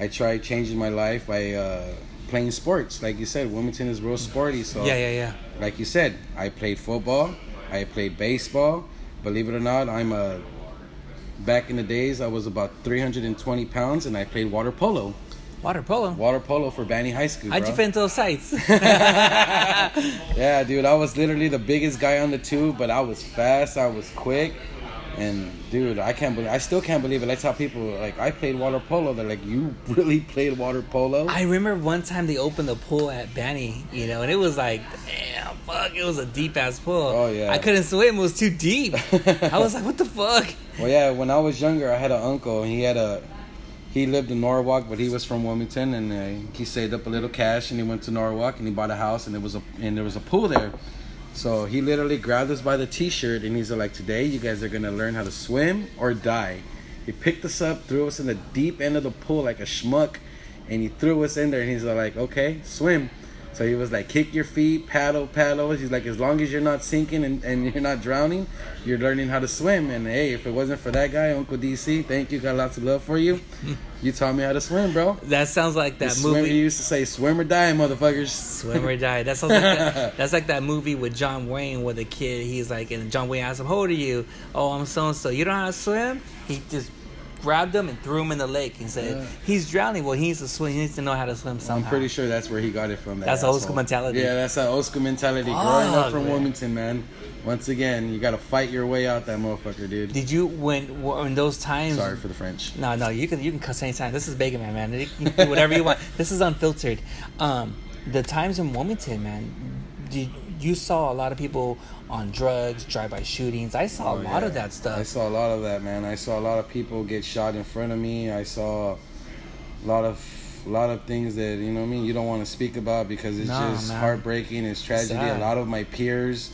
[SPEAKER 2] I tried changing my life by uh, playing sports. Like you said, Wilmington is real sporty. So
[SPEAKER 1] Yeah, yeah, yeah.
[SPEAKER 2] like you said, I played football, I played baseball. Believe it or not, I'm a. Back in the days, I was about 320 pounds, and I played water polo.
[SPEAKER 1] Water polo.
[SPEAKER 2] Water polo for Banning High School.
[SPEAKER 1] How'd you
[SPEAKER 2] bro.
[SPEAKER 1] fit into those sites? [LAUGHS] [LAUGHS]
[SPEAKER 2] Yeah, dude, I was literally the biggest guy on the tube, but I was fast, I was quick, and dude, I can't believe, I still can't believe it. I tell people like I played water polo. They're like, you [LAUGHS] really played water polo?
[SPEAKER 1] I remember one time they opened the pool at Banning, you know, and it was like, damn, fuck, it was a deep ass pool.
[SPEAKER 2] Oh, yeah.
[SPEAKER 1] I couldn't swim; it was too deep. [LAUGHS] I was like, what the fuck?
[SPEAKER 2] Well, yeah, when I was younger, I had an uncle, and he had a. He lived in Norwalk, but he was from Wilmington, and uh, he saved up a little cash, and he went to Norwalk, and he bought a house, and there was a and there was a pool there. So he literally grabbed us by the T-shirt, and he's like, "Today, you guys are gonna learn how to swim or die." He picked us up, threw us in the deep end of the pool like a schmuck, and he threw us in there, and he's like, "Okay, swim." So he was like, kick your feet, paddle, paddle. He's like, as long as you're not sinking and, and you're not drowning, you're learning how to swim. And hey, if it wasn't for that guy, Uncle DC, thank you, got lots of love for you. [LAUGHS] You taught me how to swim, bro.
[SPEAKER 1] That sounds like that
[SPEAKER 2] swimmer
[SPEAKER 1] movie.
[SPEAKER 2] used to say, swim or die, motherfuckers.
[SPEAKER 1] Swim or die. That sounds like that, [LAUGHS] that's like that movie with John Wayne, where the kid he's like, and John Wayne asks him, "How old are you?" Oh, I'm so and so. You don't know how to swim? He just grabbed him and threw him in the lake and said,
[SPEAKER 2] Yeah.
[SPEAKER 1] "He's drowning. Well, he needs to swim. He needs to know how to swim somehow."
[SPEAKER 2] I'm pretty sure that's where he got it from. That
[SPEAKER 1] That's old
[SPEAKER 2] asshole.
[SPEAKER 1] school mentality.
[SPEAKER 2] Yeah, that's that old school mentality. Growing
[SPEAKER 1] Fuck,
[SPEAKER 2] up from
[SPEAKER 1] man.
[SPEAKER 2] Wilmington, man. Once again, you got to fight your way out that motherfucker, dude.
[SPEAKER 1] Did you when in those times?
[SPEAKER 2] Sorry for the French.
[SPEAKER 1] No, no, you can you can cuss anytime. This is Bacon Man, man. You can do whatever you want. [LAUGHS] This is unfiltered. Um, the times in Wilmington, man, did, you saw a lot of people on drugs, drive-by shootings. I saw a
[SPEAKER 2] Oh,
[SPEAKER 1] lot
[SPEAKER 2] yeah.
[SPEAKER 1] of that stuff.
[SPEAKER 2] I saw a lot of that, man. I saw a lot of people get shot in front of me. I saw a lot of a lot of things that you know what I mean you don't want to speak about because it's
[SPEAKER 1] Nah,
[SPEAKER 2] just
[SPEAKER 1] man.
[SPEAKER 2] heartbreaking. It's tragedy.
[SPEAKER 1] Sad.
[SPEAKER 2] A lot of my peers,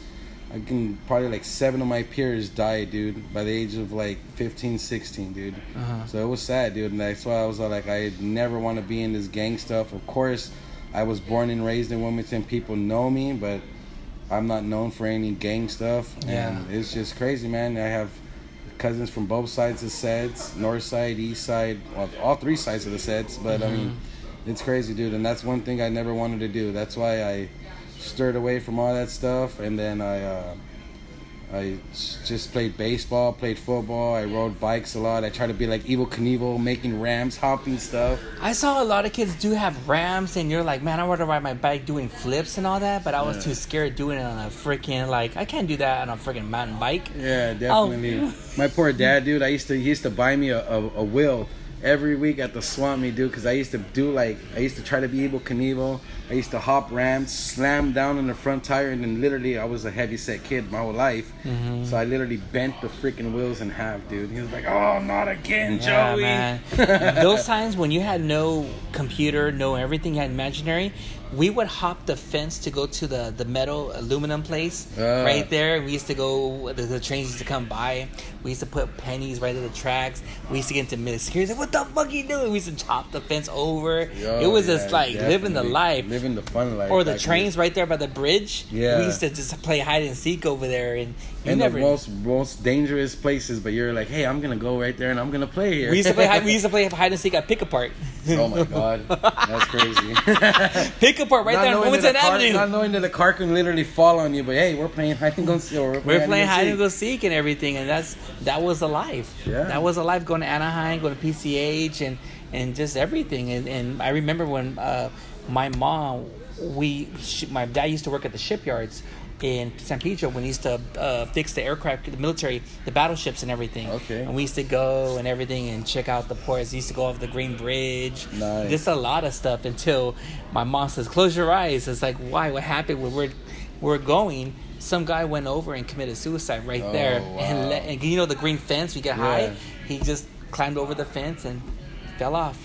[SPEAKER 2] I can probably like seven of my peers died, dude, by the age of like 15, 16, dude.
[SPEAKER 1] Uh-huh.
[SPEAKER 2] So it was sad, dude. And that's why I was like, I never want to be in this gang stuff. Of course, I was born and raised in Wilmington. People know me, but I'm not known for any gang stuff.
[SPEAKER 1] Yeah.
[SPEAKER 2] And it's just crazy, man. I have cousins from both sides of sets, north side, east side, well, all three sides of the sets. But I mean, it's crazy, dude. And that's one thing I never wanted to do. That's why I stirred away from all that stuff. And then I, uh, I just played baseball, played football. I rode bikes a lot. I tried to be like Evel Knievel, making ramps, hopping stuff.
[SPEAKER 1] I saw a lot of kids do have ramps, and you're like, man, I want to ride my bike doing flips and all that, but I was
[SPEAKER 2] Yeah.
[SPEAKER 1] too scared doing it on a freaking like I can't do that on a freaking mountain bike.
[SPEAKER 2] Yeah, definitely. Oh. My poor dad, dude. I used to he used to buy me a, a, a wheel every week at the swamp meet, dude. Because I used to do like I used to try to be Evel Knievel. I used to hop ramps, slam down on the front tire, and then literally I was a heavy set kid my whole life.
[SPEAKER 1] Mm-hmm.
[SPEAKER 2] So I literally bent the freaking wheels in half, dude. He was like, "Oh, not again,
[SPEAKER 1] Yeah,
[SPEAKER 2] Joey." [LAUGHS]
[SPEAKER 1] Those times when you had no computer, no everything, you had imaginary. We would hop the fence to go to the the metal aluminum place
[SPEAKER 2] Ah.
[SPEAKER 1] right there. We used to go. The, the trains used to come by. We used to put pennies right at the tracks. We used to get into mid security. Like, what the fuck you doing? We used to chop the fence over.
[SPEAKER 2] Yo,
[SPEAKER 1] it was
[SPEAKER 2] yeah,
[SPEAKER 1] just like living the life.
[SPEAKER 2] living the fun life.
[SPEAKER 1] or the trains right there by the bridge.
[SPEAKER 2] Yeah.
[SPEAKER 1] we used to just play hide and seek over there, and you
[SPEAKER 2] in
[SPEAKER 1] never.
[SPEAKER 2] the most most dangerous places, but you're like, hey, I'm gonna go right there and I'm gonna play here.
[SPEAKER 1] we used to play. We used to [LAUGHS] play hide and seek at Pick Apart.
[SPEAKER 2] oh my god, that's crazy. [LAUGHS]
[SPEAKER 1] Pick Apart right
[SPEAKER 2] not
[SPEAKER 1] there on
[SPEAKER 2] knowing that
[SPEAKER 1] Wilmington
[SPEAKER 2] the car,
[SPEAKER 1] Avenue.
[SPEAKER 2] not knowing that the car can literally fall on you, but hey, we're playing hide and go seek. or
[SPEAKER 1] We're playing hide and
[SPEAKER 2] seek.
[SPEAKER 1] go seek and everything, and that's that was a life.
[SPEAKER 2] Yeah.
[SPEAKER 1] that was a life going to Anaheim, going to PCH, and and just everything. And, and I remember when uh, my mom, we, she, my dad used to work at the shipyards in San Pedro when he used to uh, fix the aircraft, the military, the battleships and everything.
[SPEAKER 2] Okay.
[SPEAKER 1] And we used to go and everything and check out the ports. We used to go off the Green Bridge.
[SPEAKER 2] Nice.
[SPEAKER 1] Just a lot of stuff until my mom says, "Close your eyes." It's like, why? What happened? When we're we're going. Some guy went over and committed suicide right
[SPEAKER 2] Oh,
[SPEAKER 1] there,
[SPEAKER 2] wow.
[SPEAKER 1] and, le- and you know the green fence. We get
[SPEAKER 2] Yeah.
[SPEAKER 1] high. He just climbed over the fence and fell off.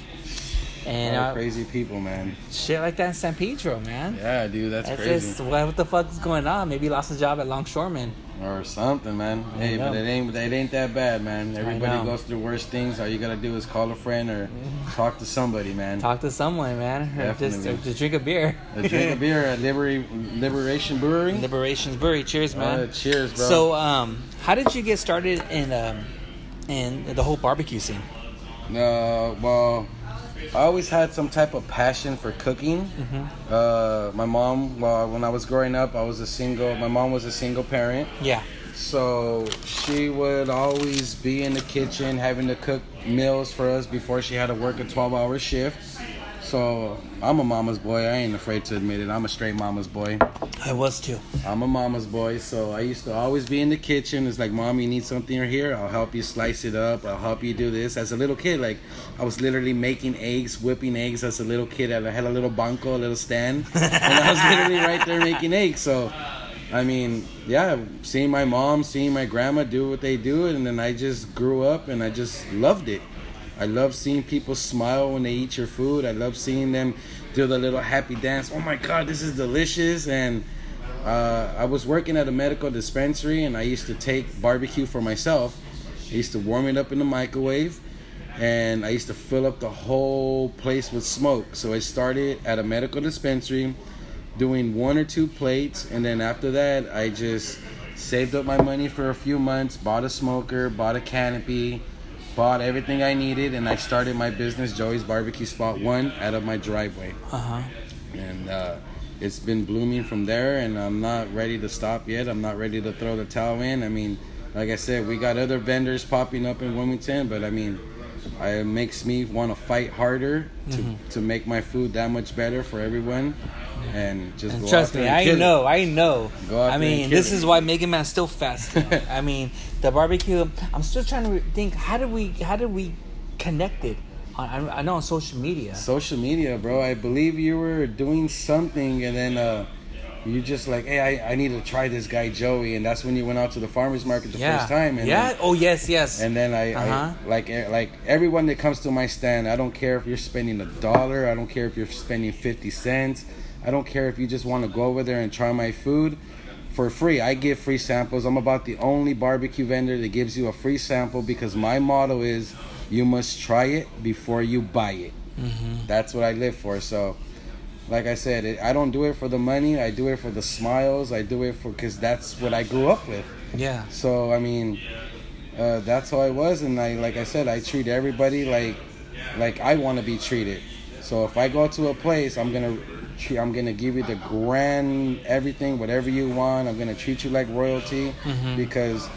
[SPEAKER 1] And uh,
[SPEAKER 2] crazy people, man.
[SPEAKER 1] shit like that in San Pedro, man.
[SPEAKER 2] Yeah, dude, that's,
[SPEAKER 1] That's
[SPEAKER 2] crazy.
[SPEAKER 1] just what, what the fuck is going on? Maybe he lost his job at Longshoreman.
[SPEAKER 2] or something, man. Hey,
[SPEAKER 1] know.
[SPEAKER 2] but it ain't it ain't that bad, man. Everybody goes through worse things. All you gotta do is call a friend or talk to somebody, man.
[SPEAKER 1] Talk to someone, man. Or just, just drink a beer.
[SPEAKER 2] A drink of beer at Liberation Brewery.
[SPEAKER 1] Liberations Brewery. Cheers, man.
[SPEAKER 2] Uh, cheers, bro.
[SPEAKER 1] So, um, how did you get started in um, in the whole barbecue scene?
[SPEAKER 2] Uh, well, I always had some type of passion for cooking.
[SPEAKER 1] Mm-hmm.
[SPEAKER 2] Uh, my mom, well, when I was growing up, I was a single. My mom was a single parent,
[SPEAKER 1] Yeah.
[SPEAKER 2] so she would always be in the kitchen having to cook meals for us before she had to work a twelve-hour shift. So I'm a mama's boy. I ain't afraid to admit it. I'm a straight mama's boy.
[SPEAKER 1] I was too.
[SPEAKER 2] I'm a mama's boy, so I used to always be in the kitchen. It's like, mom, you need something here? I'll help you slice it up. I'll help you do this. As a little kid, like I was literally making eggs, whipping eggs as a little kid. I had a little banco, a little stand, [LAUGHS] and I was literally right there making eggs. So, I mean, yeah, seeing my mom, seeing my grandma do what they do, and then I just grew up and I just loved it. I love seeing people smile when they eat your food. I love seeing them do the little happy dance. Oh my God, this is delicious. And uh, I was working at a medical dispensary and I used to take barbecue for myself. I used to warm it up in the microwave and I used to fill up the whole place with smoke. So I started at a medical dispensary doing one or two plates and then after that I just saved up my money for a few months, bought a smoker, bought a canopy, bought everything I needed and I started my business Joey's Barbecue Spot 1 out of my driveway
[SPEAKER 1] Uh huh.
[SPEAKER 2] and uh, it's been blooming from there and i'm not ready to stop yet i'm not ready to throw the towel in i mean like i said we got other vendors popping up in wilmington but i mean it makes me want to fight harder to,
[SPEAKER 1] Mm-hmm.
[SPEAKER 2] to make my food that much better for everyone and just
[SPEAKER 1] And trust me, I
[SPEAKER 2] it.
[SPEAKER 1] know, I know. I
[SPEAKER 2] and
[SPEAKER 1] mean, this
[SPEAKER 2] it.
[SPEAKER 1] is why Mega Man's still fast. [LAUGHS] I mean, the barbecue. I'm still trying to think. How did we? How did we connected? On, I, I know on social media.
[SPEAKER 2] social media bro i believe you were doing something and then uh you just like hey I, I need to try this guy joey and that's when you went out to the farmers market the
[SPEAKER 1] yeah.
[SPEAKER 2] first time and
[SPEAKER 1] yeah.
[SPEAKER 2] then-
[SPEAKER 1] oh yes, yes.
[SPEAKER 2] And then I,
[SPEAKER 1] Uh-huh.
[SPEAKER 2] I like eh, like everyone that comes to my stand, I don't care if you're spending a dollar, I don't care if you're spending 50 cents. I don't care if you just want to go over there and try my food for free. I give free samples. I'm about the only barbecue vendor that gives you a free sample because my motto is you must try it before you buy it.
[SPEAKER 1] Mm-hmm.
[SPEAKER 2] That's what I live for. So like I said, it, I don't do it for the money. I do it for the smiles. I do it for because that's what I grew up with.
[SPEAKER 1] yeah.
[SPEAKER 2] So I mean, uh, that's how I was, and I like I said, I treat everybody like like I want to be treated. So if I go to a place, I'm gonna treat, I'm gonna give you the grand everything, whatever you want. I'm gonna treat you like royalty because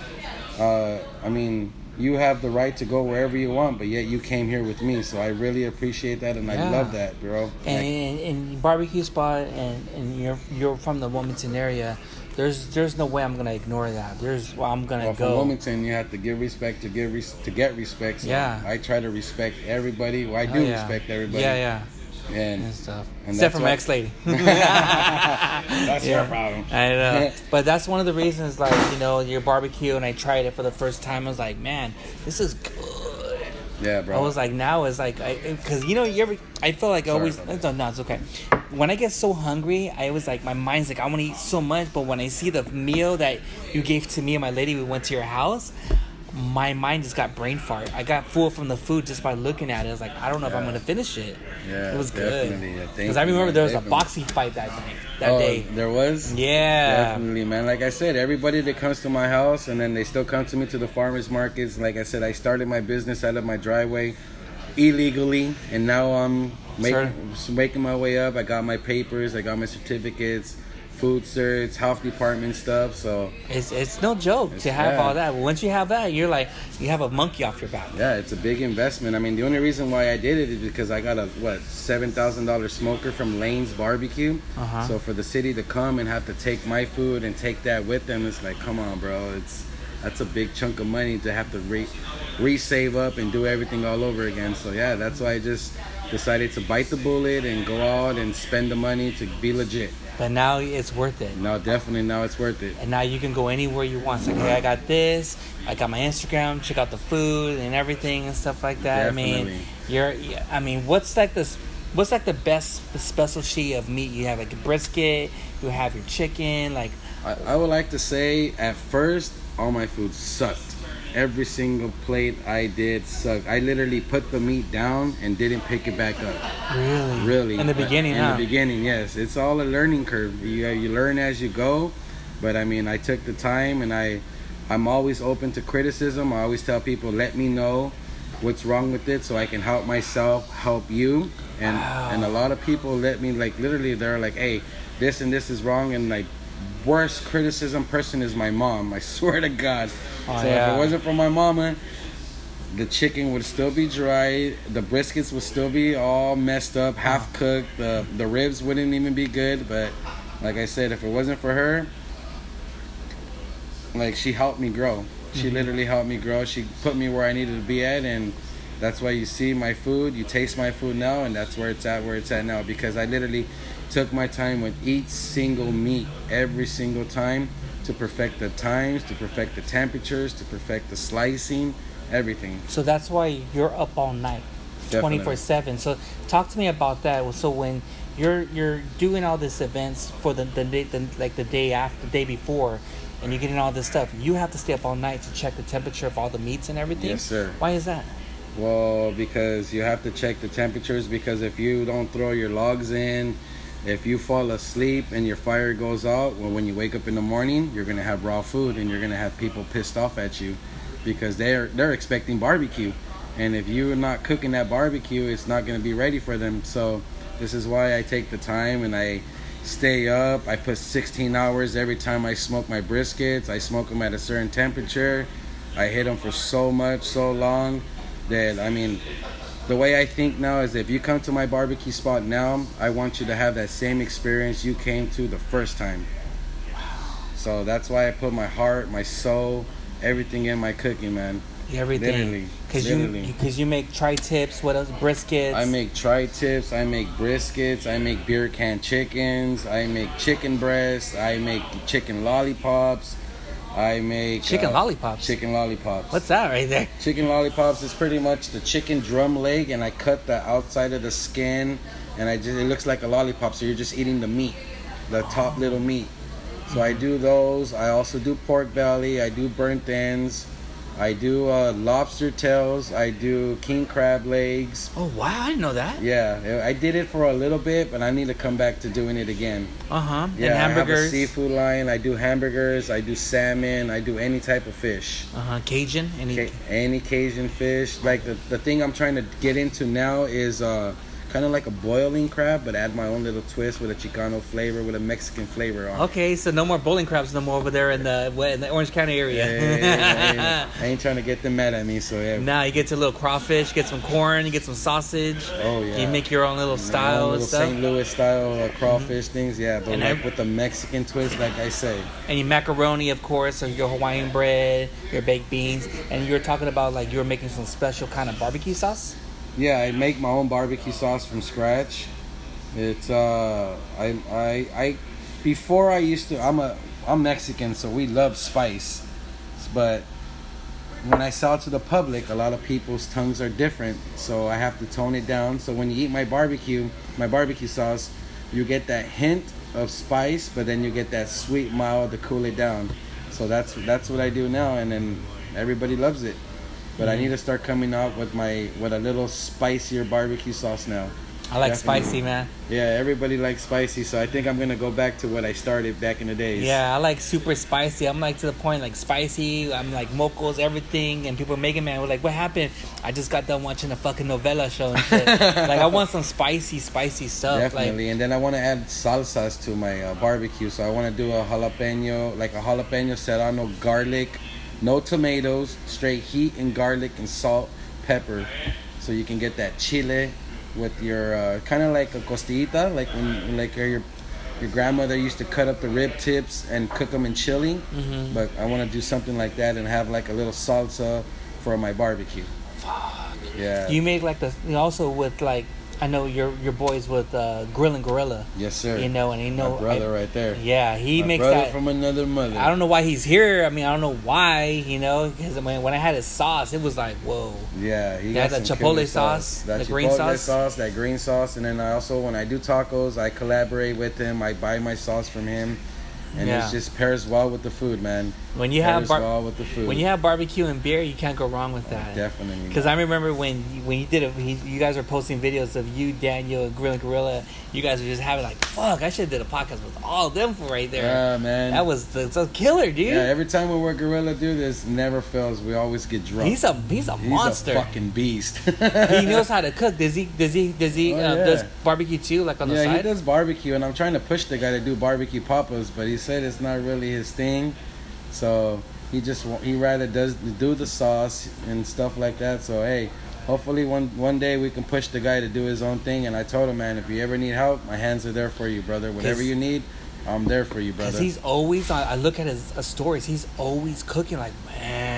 [SPEAKER 2] uh, I mean. You have the right to go wherever you want, but yet you came here with me, so I really appreciate that, and
[SPEAKER 1] Yeah.
[SPEAKER 2] I love that, bro.
[SPEAKER 1] And
[SPEAKER 2] Like,
[SPEAKER 1] in barbecue spot, and, and you're you're from the Wilmington area. There's there's no way I'm gonna ignore that. There's well, I'm gonna
[SPEAKER 2] Well, from
[SPEAKER 1] go.
[SPEAKER 2] Wilmington, you have to give respect to give res- to get respect. So
[SPEAKER 1] Yeah.
[SPEAKER 2] I try to respect everybody. Well, I
[SPEAKER 1] Oh,
[SPEAKER 2] do
[SPEAKER 1] yeah.
[SPEAKER 2] respect everybody.
[SPEAKER 1] Yeah, yeah,
[SPEAKER 2] And
[SPEAKER 1] and stuff.
[SPEAKER 2] And
[SPEAKER 1] Except for my ex lady. [LAUGHS]
[SPEAKER 2] that's your problem.
[SPEAKER 1] I know, but that's one of the reasons. Like you know, your barbecue, and I tried it for the first time. I was like, man, this is good.
[SPEAKER 2] Yeah, bro.
[SPEAKER 1] I was like, now it's like, because you know, you ever, I feel like I always, no, no, it's okay. when I get so hungry, I was like, my mind's like, I want to eat so much. But when I see the meal that you gave to me and my lady, we went to your house. My mind just got brain fart. I got full from the food just by looking at it. I was like, I don't know if I'm gonna finish it.
[SPEAKER 2] Yeah,
[SPEAKER 1] it was good.
[SPEAKER 2] Yeah,
[SPEAKER 1] Because I remember
[SPEAKER 2] man,
[SPEAKER 1] there was
[SPEAKER 2] definitely.
[SPEAKER 1] a boxing fight that night, that
[SPEAKER 2] oh,
[SPEAKER 1] day.
[SPEAKER 2] there was.
[SPEAKER 1] Yeah.
[SPEAKER 2] Definitely, man. Like I said, everybody that comes to my house and then they still come to me to the farmers markets. Like I said, I started my business out of my driveway illegally, and now I'm making making my way up. I got my papers, I got my certificates, food certs, health department stuff. So
[SPEAKER 1] It's it's no joke
[SPEAKER 2] It's-
[SPEAKER 1] to have
[SPEAKER 2] yeah.
[SPEAKER 1] all that. Once you have that, you're like you have a monkey off your back.
[SPEAKER 2] yeah, it's a big investment. I mean, the only reason why I did it is because I got a what seven thousand dollar smoker from Lane's Barbecue.
[SPEAKER 1] Uh-huh.
[SPEAKER 2] So for the city to come and have to take my food and take that with them, it's like, come on, bro. It's that's a big chunk of money to have to re re-save up and do everything all over again. So yeah, that's why I just decided to bite the bullet and go out and spend the money to be legit.
[SPEAKER 1] But now it's worth it.
[SPEAKER 2] No, definitely now it's worth it.
[SPEAKER 1] And now you can go anywhere you want. It's like, hey, I got this. I got my Instagram. Check out the food and everything and stuff like that. I mean, you're. I mean, what's like this? What's like the best specialty of meat? You have like a brisket. You have your chicken. Like,
[SPEAKER 2] I, I would like to say at first all my food sucked. Every single plate I did sucked. I literally put the meat down and didn't pick it back up.
[SPEAKER 1] really,
[SPEAKER 2] Really,
[SPEAKER 1] in the beginning,
[SPEAKER 2] In
[SPEAKER 1] huh?
[SPEAKER 2] the beginning, yes, it's all a learning curve. You uh, you learn as you go, but I mean, I took the time, and I I'm always open to criticism. I always tell people, let me know what's wrong with it, so I can help myself, help you, and
[SPEAKER 1] Wow.
[SPEAKER 2] and a lot of people let me like literally they're like, hey, this and this is wrong, and like worst criticism person is my mom. I swear to God.
[SPEAKER 1] Oh,
[SPEAKER 2] so
[SPEAKER 1] yeah.
[SPEAKER 2] if it wasn't for my mama, the chicken would still be dry. The briskets would still be all messed up, half cooked. The the ribs wouldn't even be good. But like I said, if it wasn't for her, like she helped me grow. She
[SPEAKER 1] Mm-hmm.
[SPEAKER 2] literally helped me grow. She put me where I needed to be at, and that's why you see my food. You taste my food now, and that's where it's at. Where it's at now, because I literally took my time with each single meat every single time to perfect the times, to perfect the temperatures, to perfect the slicing, everything.
[SPEAKER 1] So that's why you're up all night, twenty four seven. So talk to me about that. So when you're you're doing all these events for the the, day, the like the day after, the day before, and you're getting all this stuff, you have to stay up all night to check the temperature of all the meats and everything.
[SPEAKER 2] Yes, sir.
[SPEAKER 1] Why is that?
[SPEAKER 2] Well, because you have to check the temperatures because if you don't throw your logs in, if you fall asleep and your fire goes out, well, when you wake up in the morning, you're gonna have raw food and you're gonna have people pissed off at you because they're they're expecting barbecue, and if you're not cooking that barbecue, it's not gonna be ready for them. So this is why I take the time and I stay up. I put 16 hours every time I smoke my briskets. I smoke them at a certain temperature. I hit them for so much, so long that I mean, the way I think now is if you come to my barbecue spot now, I want you to have that same experience you came to the first time. So that's why I put my heart, my soul, everything in my cooking, man.
[SPEAKER 1] Everything.
[SPEAKER 2] Literally,
[SPEAKER 1] Because you because you make tri tips. What else? Briskets.
[SPEAKER 2] I make tri-tips, I make briskets, I make beer can chickens, I make chicken breasts, I make chicken lollipops, I make
[SPEAKER 1] chicken
[SPEAKER 2] uh,
[SPEAKER 1] lollipops.
[SPEAKER 2] Chicken lollipops.
[SPEAKER 1] What's that right there?
[SPEAKER 2] Chicken lollipops is pretty much the chicken drum leg, and I cut the outside of the skin, and I just it looks like a lollipop. So you're just eating the meat, the top little meat. So I do those. I also do pork belly. I do burnt ends. I do uh, lobster tails. I do king crab legs.
[SPEAKER 1] Oh wow! I didn't know that.
[SPEAKER 2] Yeah, I did it for a little bit, but I need to come back to doing it again.
[SPEAKER 1] Uh huh.
[SPEAKER 2] Yeah,
[SPEAKER 1] and
[SPEAKER 2] I have a seafood line. I do hamburgers. I do salmon. I do any type of fish.
[SPEAKER 1] Uh huh. Cajun. Any.
[SPEAKER 2] Ca- any Cajun fish. Like the, the thing I'm trying to get into now is uh, kind of like a boiling crab, but add my own little twist with a Chicano flavor, with a Mexican flavor on. it.
[SPEAKER 1] Okay, so no more Boiling Crabs no more over there in the in the Orange County area.
[SPEAKER 2] Yeah, yeah, yeah. [LAUGHS] I ain't trying to get them mad at me, so yeah.
[SPEAKER 1] now you get to a little crawfish, get some corn, you get some sausage.
[SPEAKER 2] Oh yeah.
[SPEAKER 1] You make your own little
[SPEAKER 2] own
[SPEAKER 1] style and
[SPEAKER 2] little St. Louis style uh, crawfish things, yeah, but like
[SPEAKER 1] I-
[SPEAKER 2] with the Mexican twist, like I say.
[SPEAKER 1] and your macaroni, of course, so your Hawaiian bread, your baked beans, and you were talking about like you were making some special kind of barbecue sauce.
[SPEAKER 2] Yeah, I make my own barbecue sauce from scratch. It's uh, I I I before I used to. I'm a I'm Mexican, so we love spice, but when I sell to the public, a lot of people's tongues are different, so I have to tone it down. So when you eat my barbecue, my barbecue sauce, you get that hint of spice, but then you get that sweet mild to cool it down. So that's that's what I do now, and then everybody loves it. But I need to start coming out with my with a little spicier barbecue sauce now.
[SPEAKER 1] I like
[SPEAKER 2] Definitely.
[SPEAKER 1] spicy, man.
[SPEAKER 2] Yeah, everybody likes spicy, so I think I'm gonna go back to what I started back in the days.
[SPEAKER 1] Yeah, I like super spicy. I'm like to the point, like spicy. I'm like mocos, everything. And people making man were like, "What happened?" I just got done watching a fucking novella show and shit. [LAUGHS] like I want some spicy, spicy stuff.
[SPEAKER 2] Definitely, and then I want to add salsas to my uh, barbecue. So I want to do a jalapeno, like a jalapeno serrano garlic, no tomatoes, straight heat and garlic and salt, pepper, so you can get that chile with your uh, kind of like a costillita, like when like your your grandmother used to cut up the rib tips and cook them in chili.
[SPEAKER 1] Mhm.
[SPEAKER 2] But I want to do something like that and have like a little salsa for my barbecue.
[SPEAKER 1] Fuck.
[SPEAKER 2] Yeah.
[SPEAKER 1] You make like the also with like I know your your boys with uh, Grill and Gorilla.
[SPEAKER 2] yes, sir.
[SPEAKER 1] You know, and you know,
[SPEAKER 2] my brother
[SPEAKER 1] I-
[SPEAKER 2] right there.
[SPEAKER 1] yeah, he
[SPEAKER 2] my
[SPEAKER 1] makes
[SPEAKER 2] brother
[SPEAKER 1] that.
[SPEAKER 2] from another mother.
[SPEAKER 1] I don't know why he's here. I mean, I don't know why. You know, because when when I had his sauce, it was like, whoa.
[SPEAKER 2] Yeah, he got
[SPEAKER 1] the chipotle
[SPEAKER 2] killer
[SPEAKER 1] sauce,
[SPEAKER 2] that
[SPEAKER 1] the
[SPEAKER 2] chipotle
[SPEAKER 1] green sauce.
[SPEAKER 2] sauce, that green sauce, and then I also when I do tacos, I collaborate with him. I buy my sauce from him, and
[SPEAKER 1] Yeah.
[SPEAKER 2] it just pairs well with the food, man.
[SPEAKER 1] When you have
[SPEAKER 2] pairs
[SPEAKER 1] bar-
[SPEAKER 2] well with the food.
[SPEAKER 1] when you have barbecue and beer, you can't go wrong with that.
[SPEAKER 2] definitely,
[SPEAKER 1] Because I remember when you- when you did it, he, you guys were posting videos of you, Daniel, and Grill and Gorilla. You guys were just having like, fuck, I should have did a podcast with all of them for right there.
[SPEAKER 2] yeah, man.
[SPEAKER 1] that was the, the killer, dude.
[SPEAKER 2] yeah. Every time we work Gorilla do this, never fails. We always get drunk.
[SPEAKER 1] he's a he's a
[SPEAKER 2] He's
[SPEAKER 1] monster.
[SPEAKER 2] a fucking beast. [LAUGHS]
[SPEAKER 1] he knows how to cook. Does he? Does he? Does he?
[SPEAKER 2] Oh,
[SPEAKER 1] uh,
[SPEAKER 2] yeah.
[SPEAKER 1] Does barbecue too? Like on the
[SPEAKER 2] yeah,
[SPEAKER 1] side?
[SPEAKER 2] he does barbecue, and I'm trying to push the guy to do barbecue papas, but he said it's not really his thing. So he just he rather does do the sauce and stuff like that. So hey, hopefully one one day we can push the guy to do his own thing. And I told him, man, if you ever need help, my hands are there for you, brother. Whatever you need, I'm there for you, brother.
[SPEAKER 1] Because he's always. I look at his uh, stories. He's always cooking. Like man,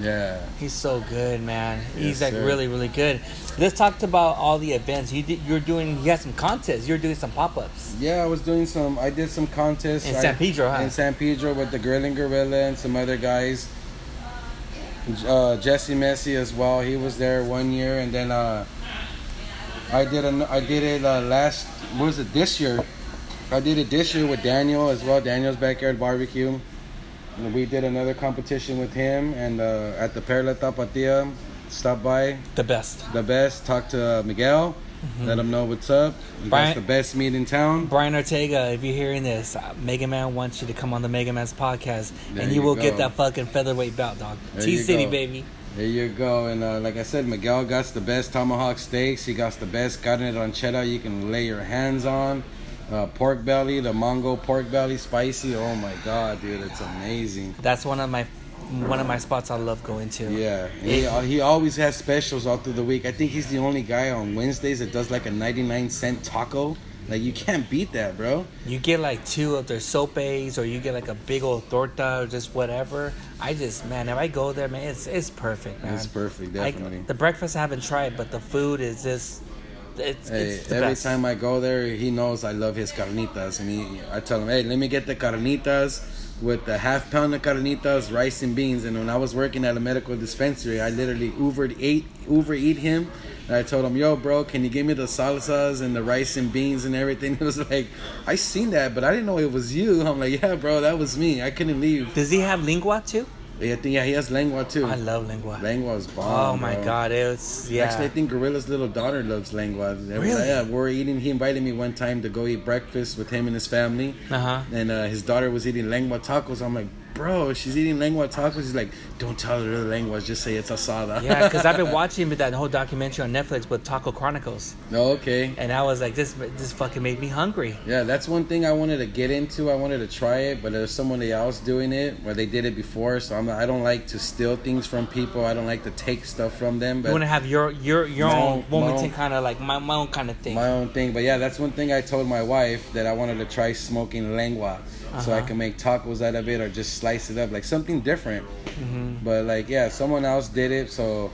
[SPEAKER 2] Yeah.
[SPEAKER 1] he's so good, man. He's
[SPEAKER 2] Yes,
[SPEAKER 1] like
[SPEAKER 2] sir.
[SPEAKER 1] really, really good. Let's talk about all the events you did. You're doing. You had some contests. You're doing some pop ups.
[SPEAKER 2] Yeah, I was doing some. I did some contests
[SPEAKER 1] In
[SPEAKER 2] I-
[SPEAKER 1] San Pedro, huh?
[SPEAKER 2] In San Pedro with the Grilling Gorilla and some other guys. Uh, Jesse Messi as well. He was there one year, and then uh, I did an, I did it uh, last. What was it this year? I did it this year with Daniel as well. Daniel's backyard barbecue. We did another competition with him, and uh, at the Perla Tapatia, stop by
[SPEAKER 1] The best.
[SPEAKER 2] the best. Talk to uh, Miguel. Let him know what's up. You
[SPEAKER 1] Brian-
[SPEAKER 2] the best meat in town.
[SPEAKER 1] Brian Ortega, if you're hearing this, uh, Mega Man wants you to come on the Mega Man's podcast,
[SPEAKER 2] There
[SPEAKER 1] and you,
[SPEAKER 2] you
[SPEAKER 1] will
[SPEAKER 2] go.
[SPEAKER 1] get that fucking featherweight belt, dog. T City, baby.
[SPEAKER 2] There you go. And uh, like I said, Miguel got the best tomahawk steaks. He got the best carne ranchera you can lay your hands on. Uh, pork belly, the Mongo pork belly, spicy. Oh my god, dude, it's amazing.
[SPEAKER 1] That's one of my one of my spots I love going to.
[SPEAKER 2] Yeah, he, uh, he always has specials all through the week. I think he's the only guy on Wednesdays that does like a 99 cent taco. Like you can't beat that, bro.
[SPEAKER 1] You get like two of their sopes, or you get like a big old torta, or just whatever. I just man, if I go there, man, it's it's perfect, man.
[SPEAKER 2] It's perfect,
[SPEAKER 1] I-
[SPEAKER 2] definitely.
[SPEAKER 1] the breakfast I haven't tried, but the food is just it's,
[SPEAKER 2] Hey,
[SPEAKER 1] it's the
[SPEAKER 2] every
[SPEAKER 1] best.
[SPEAKER 2] time I go there, he knows I love his carnitas, and he, I tell him, "Hey, let me get the carnitas with the half pound of carnitas, rice and beans." And when I was working at a medical dispensary, I literally Ubered ate Uber eat him. And I told him, "Yo, bro, can you give me the salsas and the rice and beans and everything?" [LAUGHS] He was like, "I seen that, but I didn't know it was you." I'm like, "Yeah, bro, that was me. I couldn't leave."
[SPEAKER 1] Does he have lingua too?
[SPEAKER 2] Yeah, I think yeah, he has lengua too.
[SPEAKER 1] I love lingua.
[SPEAKER 2] Lengua is bomb.
[SPEAKER 1] oh my
[SPEAKER 2] bro.
[SPEAKER 1] god, it's yeah.
[SPEAKER 2] Actually, I think Gorilla's little daughter loves lengua.
[SPEAKER 1] Really?
[SPEAKER 2] Yeah, we're eating. He invited me one time to go eat breakfast with him and his family,
[SPEAKER 1] uh huh.
[SPEAKER 2] and uh, his daughter was eating lengua tacos. I'm like, bro, she's eating lengua tacos. He's like, don't tell her the lengua, just say it's asada.
[SPEAKER 1] Yeah, because I've been [LAUGHS] watching that whole documentary on Netflix with Taco Chronicles,
[SPEAKER 2] Oh, okay.
[SPEAKER 1] and I was like, this this fucking made me hungry.
[SPEAKER 2] Yeah, that's one thing I wanted to get into. I wanted to try it, but there's somebody else doing it where they did it before. So I'm. I don't like to steal things from people. I don't like to take stuff from them. But
[SPEAKER 1] You want to have your your your own
[SPEAKER 2] own-
[SPEAKER 1] Wilmington kind of like my, my own kind of thing.
[SPEAKER 2] my own thing. But yeah, that's one thing I told my wife that I wanted to try smoking lengua, so I can make tacos out of it or just slice it up like something different.
[SPEAKER 1] hmm
[SPEAKER 2] But like yeah, someone else did it, so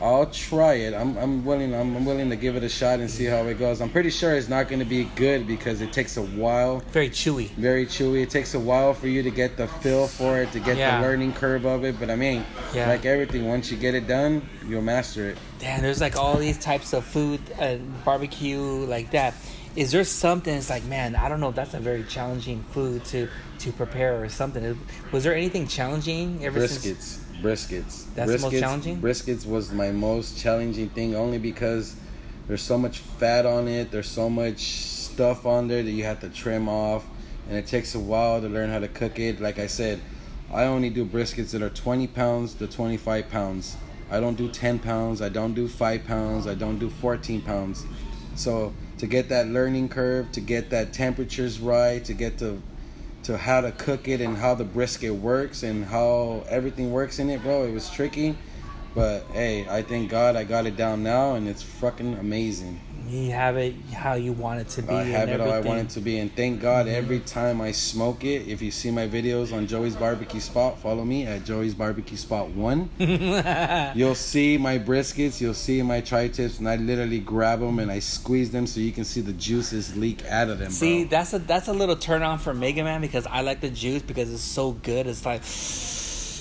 [SPEAKER 2] I'll try it. I'm I'm willing. I'm, I'm willing to give it a shot and see how it goes. I'm pretty sure it's not going to be good because it takes a while.
[SPEAKER 1] Very chewy.
[SPEAKER 2] Very chewy. It takes a while for you to get the feel for it, to get
[SPEAKER 1] Yeah.
[SPEAKER 2] the learning curve of it. But I mean,
[SPEAKER 1] Yeah.
[SPEAKER 2] like everything, once you get it done, you'll master it.
[SPEAKER 1] Damn, there's like all these types of food, uh, barbecue like that. Is there something? It's like, man, I don't know. If that's a very challenging food to to prepare or something. Was there anything challenging ever
[SPEAKER 2] briskets,
[SPEAKER 1] since?
[SPEAKER 2] briskets.
[SPEAKER 1] That's the most challenging?
[SPEAKER 2] Briskets was my most challenging thing, only because there's so much fat on it. There's so much stuff on there that you have to trim off, and it takes a while to learn how to cook it. Like I said, I only do briskets that are 20 pounds to 25 pounds. I don't do 10 pounds. I don't do 5 pounds. I don't do 14 pounds. So to get that learning curve, to get that temperatures right, to get to to how to cook it and how the brisket works and how everything works in it, bro, it was tricky. But hey, I thank God I got it down now and it's fucking amazing.
[SPEAKER 1] You have it how you want it to be.
[SPEAKER 2] I
[SPEAKER 1] and
[SPEAKER 2] have it how I want it to be, and thank God
[SPEAKER 1] Mm-hmm.
[SPEAKER 2] every time I smoke it. If you see my videos on Joey's Barbecue Spot, follow me at Joey's Barbecue Spot One. [LAUGHS] You'll see my briskets, you'll see my tri-tips, and I literally grab them and I squeeze them so you can see the juices leak out of them.
[SPEAKER 1] See,
[SPEAKER 2] bro.
[SPEAKER 1] that's a that's a little turn on for Mega Man because I like the juice because it's so good. It's like,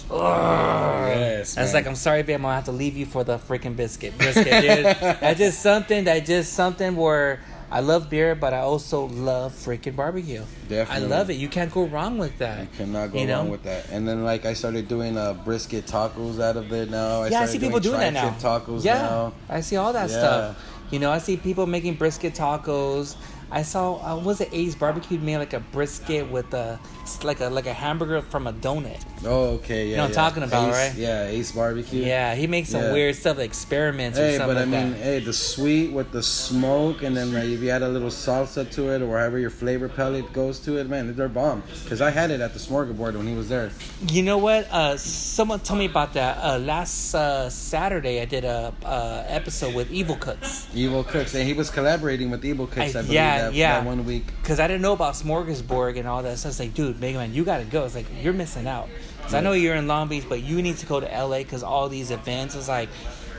[SPEAKER 2] yes,
[SPEAKER 1] That's
[SPEAKER 2] man.
[SPEAKER 1] like I'm sorry, babe. I'm gonna have to leave you for the freaking biscuit, [LAUGHS] brisket, dude. that's just something. That just something where I love beer, but I also love freaking barbecue.
[SPEAKER 2] Definitely.
[SPEAKER 1] I love it. You can't go wrong with that.
[SPEAKER 2] You cannot go
[SPEAKER 1] You know?
[SPEAKER 2] wrong with that. And then like I started doing uh, brisket tacos out of it now. I
[SPEAKER 1] yeah, I see people doing that now.
[SPEAKER 2] Tacos
[SPEAKER 1] yeah,
[SPEAKER 2] now.
[SPEAKER 1] I see all that
[SPEAKER 2] Yeah.
[SPEAKER 1] stuff. You know, I see people making brisket tacos. I saw uh, was it Ace Barbecue made like a brisket with a like a like a hamburger from a donut.
[SPEAKER 2] Oh, okay, yeah.
[SPEAKER 1] You know what I'm talking about,
[SPEAKER 2] Ace,
[SPEAKER 1] right?
[SPEAKER 2] Yeah, Ace Barbecue.
[SPEAKER 1] Yeah, he makes some
[SPEAKER 2] Yeah.
[SPEAKER 1] weird stuff, experiments or
[SPEAKER 2] Hey,
[SPEAKER 1] something
[SPEAKER 2] but I
[SPEAKER 1] like
[SPEAKER 2] mean,
[SPEAKER 1] that.
[SPEAKER 2] hey, the sweet with the smoke, and then like, if you add a little salsa to it, or wherever your flavor palette goes to it, man, they're bomb. Cause I had it at the Smorgasburg when he was there.
[SPEAKER 1] You know what? Uh, someone told me about that. Uh, last uh, Saturday, I did a uh, episode with Evil Cooks
[SPEAKER 2] Evil Cooks, and he was collaborating with Evil Cooks. I,
[SPEAKER 1] I-
[SPEAKER 2] believe
[SPEAKER 1] yeah,
[SPEAKER 2] that,
[SPEAKER 1] yeah.
[SPEAKER 2] that one week.
[SPEAKER 1] because I didn't know about Smorgasburg and all that. So I was like, dude, Mega Man, you gotta go. It's like you're missing out. Cause I know you're in Long Beach, but you need to go to LA because all these events. It's like,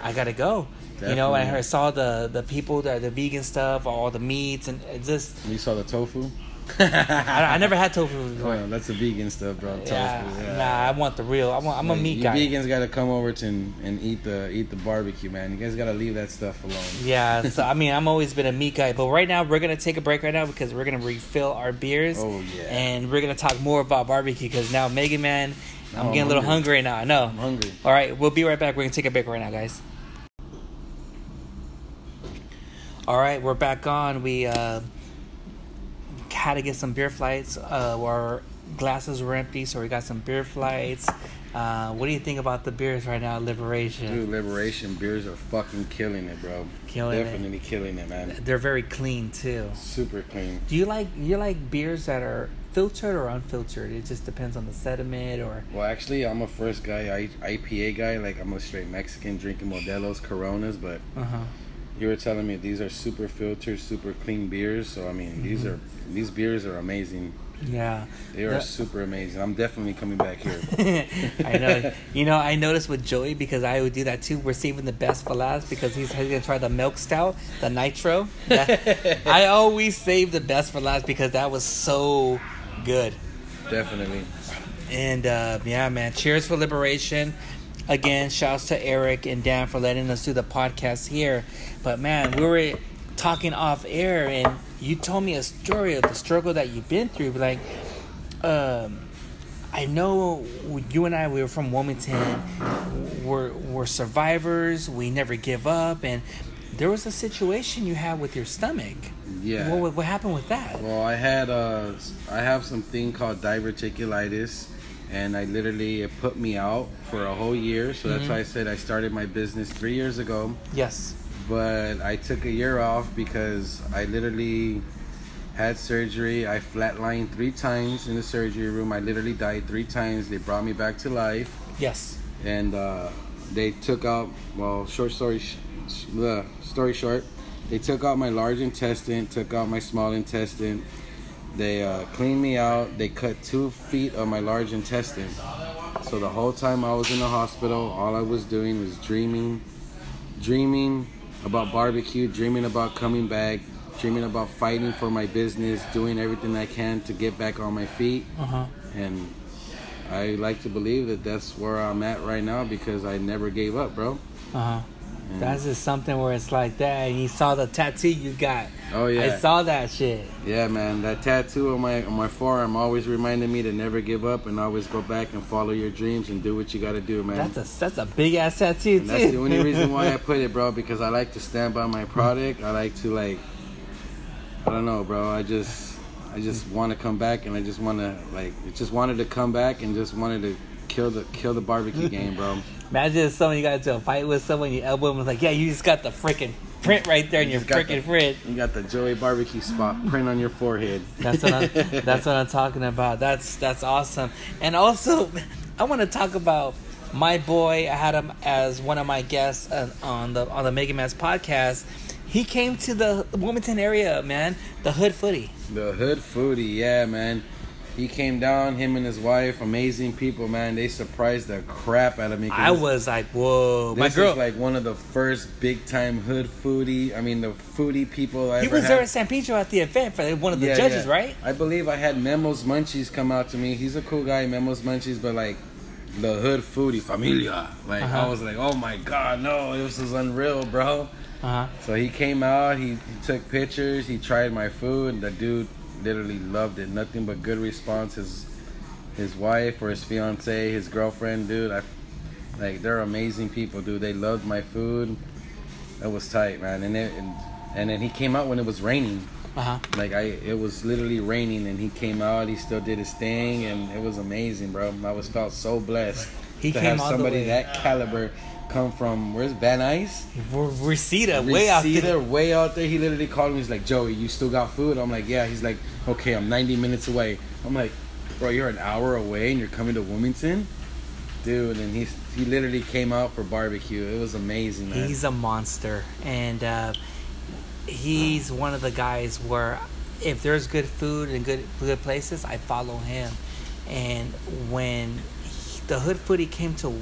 [SPEAKER 1] I gotta go. You know, I heard, saw the the people that the vegan stuff, all the meats, and just
[SPEAKER 2] You saw the tofu.
[SPEAKER 1] I, I never had tofu before.
[SPEAKER 2] Well, that's the vegan stuff, bro. Tofu.
[SPEAKER 1] Yeah,
[SPEAKER 2] Yeah.
[SPEAKER 1] nah, I want the real. I want, I'm a
[SPEAKER 2] Like,
[SPEAKER 1] meat
[SPEAKER 2] you
[SPEAKER 1] guy.
[SPEAKER 2] vegans got to come over to and, and eat the eat the barbecue, man. You guys got to leave that stuff alone.
[SPEAKER 1] Yeah, so I mean, I'm always been a meat guy, but right now we're gonna take a break right now because we're gonna refill our beers.
[SPEAKER 2] Oh, yeah.
[SPEAKER 1] and we're gonna talk more about barbecue because now Mega Man, I'm
[SPEAKER 2] Now I'm
[SPEAKER 1] getting a little
[SPEAKER 2] hungry.
[SPEAKER 1] hungry now. I know.
[SPEAKER 2] I'm hungry.
[SPEAKER 1] All right, we'll be right back. We're gonna take a break right now, guys. All right, we're back on. We uh, had to get some beer flights. Uh, our glasses were empty, so we got some beer flights. Uh, what do you think about the beers right now, Liberation?
[SPEAKER 2] Dude, Liberation beers are fucking killing it, bro.
[SPEAKER 1] Killing it.
[SPEAKER 2] Definitely killing it, man.
[SPEAKER 1] They're very clean too.
[SPEAKER 2] Super clean.
[SPEAKER 1] Do you like you like beers that are filtered or unfiltered? It just depends on the sediment or
[SPEAKER 2] Well, actually, I'm a first guy I, IPA guy. Like I'm a straight Mexican drinking Modelo's, Coronas, but
[SPEAKER 1] uh huh.
[SPEAKER 2] You were telling me these are super filtered, super clean beers. So I mean, these
[SPEAKER 1] Mm-hmm.
[SPEAKER 2] are these beers are amazing.
[SPEAKER 1] Yeah.
[SPEAKER 2] They are
[SPEAKER 1] Yeah.
[SPEAKER 2] super amazing. I'm definitely coming back here. [LAUGHS]
[SPEAKER 1] I know. You know, I noticed with Joey because I would do that too. We're saving the best for last because he's, he's gonna try the milk stout, the nitro. That- [LAUGHS] I always save the best for last because that was so good.
[SPEAKER 2] definitely.
[SPEAKER 1] And uh, yeah, man, cheers for liberation. Again, shouts to Eric and Dan for letting us do the podcast here. But man, we were talking off air, and you told me a story of the struggle that you've been through. Like, um, I know you and I, we were from Wilmington. We're we're survivors. We never give up, and there was a situation you had with your stomach.
[SPEAKER 2] Yeah.
[SPEAKER 1] What, what happened with that?
[SPEAKER 2] Well, I had uh, I have something called diverticulitis, and I literally it put me out for a whole year. So that's why I said I started my business three years ago.
[SPEAKER 1] Yes.
[SPEAKER 2] But I took a year off because I literally had surgery. I flatlined three times in the surgery room. I literally died three times. They brought me back to life,
[SPEAKER 1] Yes.
[SPEAKER 2] and uh, they took out. Well, short story, sh- sh- the story short, they took out my large intestine, took out my small intestine. They uh, cleaned me out. They cut two feet of my large intestine. So the whole time I was in the hospital, all I was doing was dreaming, dreaming about barbecue, dreaming about coming back, dreaming about fighting for my business, doing everything I can to get back on my feet.
[SPEAKER 1] Uh huh.
[SPEAKER 2] And I like to believe that that's where I'm at right now because I never gave up, bro.
[SPEAKER 1] Uh huh. That's just something where it's like that. And you saw the tattoo you got.
[SPEAKER 2] oh yeah.
[SPEAKER 1] I saw that shit.
[SPEAKER 2] Yeah, man, that tattoo on my on my forearm always reminded me to never give up and always go back and follow your dreams and do what you got to do, man.
[SPEAKER 1] That's a that's a big ass tattoo
[SPEAKER 2] And
[SPEAKER 1] too.
[SPEAKER 2] that's the only reason why I [LAUGHS] put it, bro, because I like to stand by my product. I like to like, I don't know, bro. I just, I just want to come back, and I just want to like, just wanted to come back and just wanted to kill the kill the barbecue [LAUGHS] game, bro.
[SPEAKER 1] Imagine if someone you got into a fight with someone, you elbow him was like, yeah, you just got the freaking print right there in your freaking print.
[SPEAKER 2] You got the Joey barbecue spot print on your forehead.
[SPEAKER 1] That's what I'm, [LAUGHS] that's what I'm talking about. That's that's awesome. And also, I want to talk about my boy. I had him as one of my guests on the on the Mega Man's podcast. He came to the Wilmington area, man. The Hood Foodie.
[SPEAKER 2] The hood foodie, yeah, man. He came down, him and his wife, amazing people, man. They surprised the crap out of me.
[SPEAKER 1] I was like, whoa, my
[SPEAKER 2] This
[SPEAKER 1] girl.
[SPEAKER 2] is like one of the first big time hood foodie. I mean, the foodie people I
[SPEAKER 1] he
[SPEAKER 2] ever
[SPEAKER 1] was
[SPEAKER 2] had.
[SPEAKER 1] there at San Pedro at the event for one of the
[SPEAKER 2] Yeah,
[SPEAKER 1] judges,
[SPEAKER 2] yeah.
[SPEAKER 1] right?
[SPEAKER 2] I believe I had Memos Munchies come out to me. He's a cool guy, Memos Munchies, but like the hood foodie familia. Like
[SPEAKER 1] Uh-huh.
[SPEAKER 2] I was like, oh my god, no, this is unreal, bro.
[SPEAKER 1] Uh huh.
[SPEAKER 2] So he came out, he, he took pictures, he tried my food, and the dude literally loved it. Nothing but good response. His his wife or his fiance, his girlfriend, dude, I like they're amazing people, dude. They loved my food. That was tight, man. And it, and, and then he came out when it was raining.
[SPEAKER 1] Uh huh.
[SPEAKER 2] Like I, it was literally raining, and he came out. He still did his thing, and it was amazing, bro. I was felt so blessed
[SPEAKER 1] He
[SPEAKER 2] to
[SPEAKER 1] came
[SPEAKER 2] have somebody that caliber come from where's Van Nuys?
[SPEAKER 1] Reseda, way out there.
[SPEAKER 2] way out there. He literally called me. He's like, Joey, you still got food? I'm like, yeah. He's like, okay, I'm 90 minutes away. I'm like, bro, you're an hour away, and you're coming to Wilmington, dude. And he's he literally came out for barbecue. It was amazing, man.
[SPEAKER 1] He's a monster, and uh, he's one of the guys where if there's good food and good good places, I follow him. And when he- the Hood Foodie came to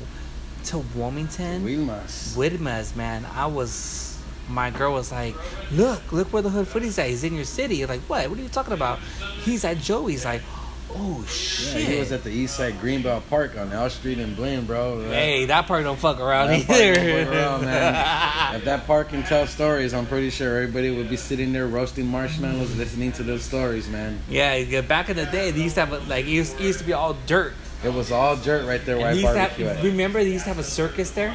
[SPEAKER 1] to Wilmington,
[SPEAKER 2] Wilmas.
[SPEAKER 1] Widmas, man, I was. My girl was like, "Look, look where the Hood Foodie's at. He's in your city." Like, "What? What are you talking about?" He's at Joey's. Like, "Oh
[SPEAKER 2] Yeah,
[SPEAKER 1] shit!"
[SPEAKER 2] he was at the East Side Greenbelt Park on L Street in Blaine, bro.
[SPEAKER 1] hey, that park don't fuck around
[SPEAKER 2] That
[SPEAKER 1] either.
[SPEAKER 2] don't fuck around, man. [LAUGHS] If that park can tell stories, I'm pretty sure everybody would be sitting there roasting marshmallows, listening to those stories, man.
[SPEAKER 1] Yeah, yeah, back in the day, they used to have like it used, it used to be all dirt.
[SPEAKER 2] It was all dirt right there where
[SPEAKER 1] And
[SPEAKER 2] I barbecue
[SPEAKER 1] have, remember they used to have a circus there.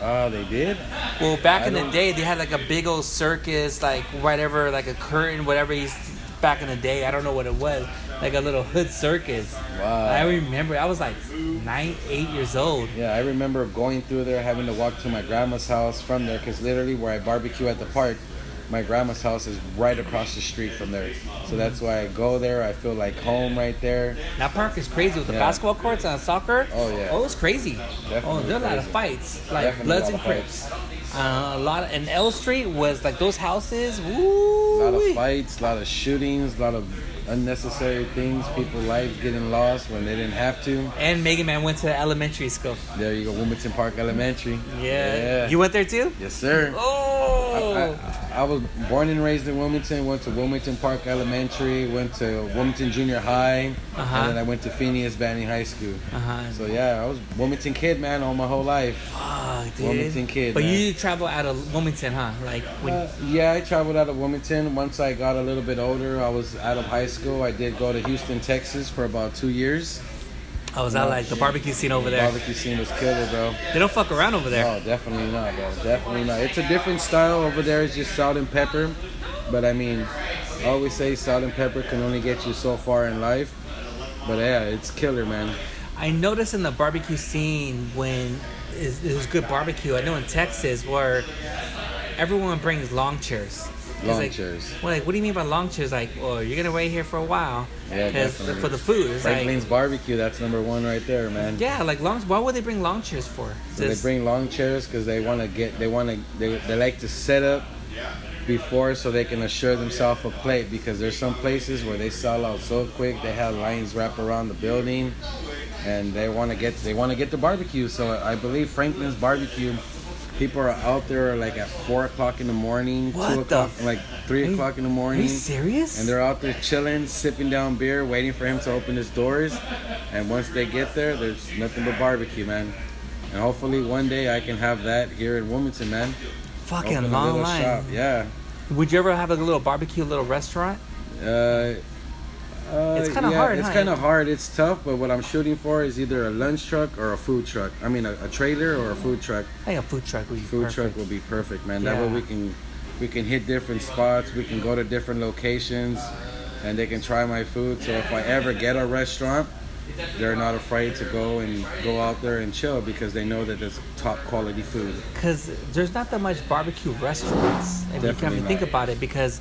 [SPEAKER 2] Oh, they did?
[SPEAKER 1] Well, back
[SPEAKER 2] I
[SPEAKER 1] in the day, they had like a big old circus, like whatever, like a curtain, whatever. Used back in the day, I don't know what it was, like a little hood circus.
[SPEAKER 2] Wow.
[SPEAKER 1] I remember, I was like nine, eight years old.
[SPEAKER 2] Yeah, I remember going through there, having to walk to my grandma's house from there, because literally where I barbecue at the park, my grandma's house is right across the street from there. So that's why I go there. I feel like home right there.
[SPEAKER 1] That park is crazy with the
[SPEAKER 2] Yeah.
[SPEAKER 1] basketball courts and soccer.
[SPEAKER 2] Oh, yeah.
[SPEAKER 1] Oh, it's crazy.
[SPEAKER 2] Definitely
[SPEAKER 1] oh, there are a lot of fights, like
[SPEAKER 2] Definitely
[SPEAKER 1] Bloods and Crips. Uh, a lot of, and L Street was like those houses. Woo!
[SPEAKER 2] A lot of fights, a lot of shootings, a lot of unnecessary things. People lives getting lost when they didn't have to.
[SPEAKER 1] And Mega Man went to elementary school.
[SPEAKER 2] There you go, Wilmington Park Elementary.
[SPEAKER 1] Yeah. You went there too?
[SPEAKER 2] yes, sir.
[SPEAKER 1] Oh.
[SPEAKER 2] I, I was born and raised in Wilmington. Went to Wilmington Park Elementary. Went to Wilmington Junior High,
[SPEAKER 1] Uh-huh.
[SPEAKER 2] and then I went to Phineas Banning High School.
[SPEAKER 1] uh-huh.
[SPEAKER 2] So yeah, I was Wilmington kid, man, all my whole life.
[SPEAKER 1] Fuck, dude.
[SPEAKER 2] Wilmington kid,
[SPEAKER 1] But
[SPEAKER 2] man.
[SPEAKER 1] you travel out of Wilmington, huh? Like when
[SPEAKER 2] Uh, yeah, I traveled out of Wilmington. Once I got a little bit older, I was out of high school. I did go to Houston, Texas for about two years.
[SPEAKER 1] I was out like the barbecue scene over there.
[SPEAKER 2] Barbecue scene was killer, bro.
[SPEAKER 1] They don't fuck around over there.
[SPEAKER 2] Oh, definitely not, bro. Definitely not. It's a different style over there. It's just salt and pepper. But I mean, I always say salt and pepper can only get you so far in life. But yeah, it's killer, man.
[SPEAKER 1] I noticed in the barbecue scene when it was good barbecue. I know in Texas where everyone brings long chairs.
[SPEAKER 2] Long
[SPEAKER 1] like,
[SPEAKER 2] chairs.
[SPEAKER 1] Well, like, what do you mean by long chairs? Like, well, you're gonna wait here for a while.
[SPEAKER 2] Yeah, definitely.
[SPEAKER 1] for the food. It's
[SPEAKER 2] Franklin's
[SPEAKER 1] like,
[SPEAKER 2] Barbecue, that's number one right there, man.
[SPEAKER 1] yeah, like long. Why would they bring long chairs for?
[SPEAKER 2] So they bring long chairs because they want to get, they want to, they, they like to set up before so they can assure themselves a plate because there's some places where they sell out so quick they have lines wrap around the building and they want to get they want to get the barbecue so i believe franklin's barbecue people are out there like at four o'clock in the morning
[SPEAKER 1] What
[SPEAKER 2] two o'clock
[SPEAKER 1] f-
[SPEAKER 2] like three
[SPEAKER 1] Are
[SPEAKER 2] o'clock in the morning.
[SPEAKER 1] Are you serious?
[SPEAKER 2] and they're out there chilling, sipping down beer, waiting for him to open his doors. And once they get there, there's nothing but barbecue, man. and hopefully one day I can have that here in Wilmington, man.
[SPEAKER 1] Fucking
[SPEAKER 2] Open
[SPEAKER 1] long line.
[SPEAKER 2] shop. Yeah.
[SPEAKER 1] Would you ever have a little barbecue, little restaurant?
[SPEAKER 2] Uh, uh,
[SPEAKER 1] It's kinda
[SPEAKER 2] yeah,
[SPEAKER 1] hard,
[SPEAKER 2] It's
[SPEAKER 1] huh?
[SPEAKER 2] kind of hard. It's tough, but what I'm shooting for is either a lunch truck or a food truck. I mean, a, a trailer or a food truck.
[SPEAKER 1] I think a food truck would be
[SPEAKER 2] Food
[SPEAKER 1] perfect.
[SPEAKER 2] truck will be perfect, man. That way we can we can hit different spots. We can go to different locations, and they can try my food. So if I ever get a restaurant, they're not afraid to go and go out there and chill because they know that there's top quality food.
[SPEAKER 1] Because there's not that much barbecue restaurants. If you
[SPEAKER 2] Definitely
[SPEAKER 1] come and think about it, because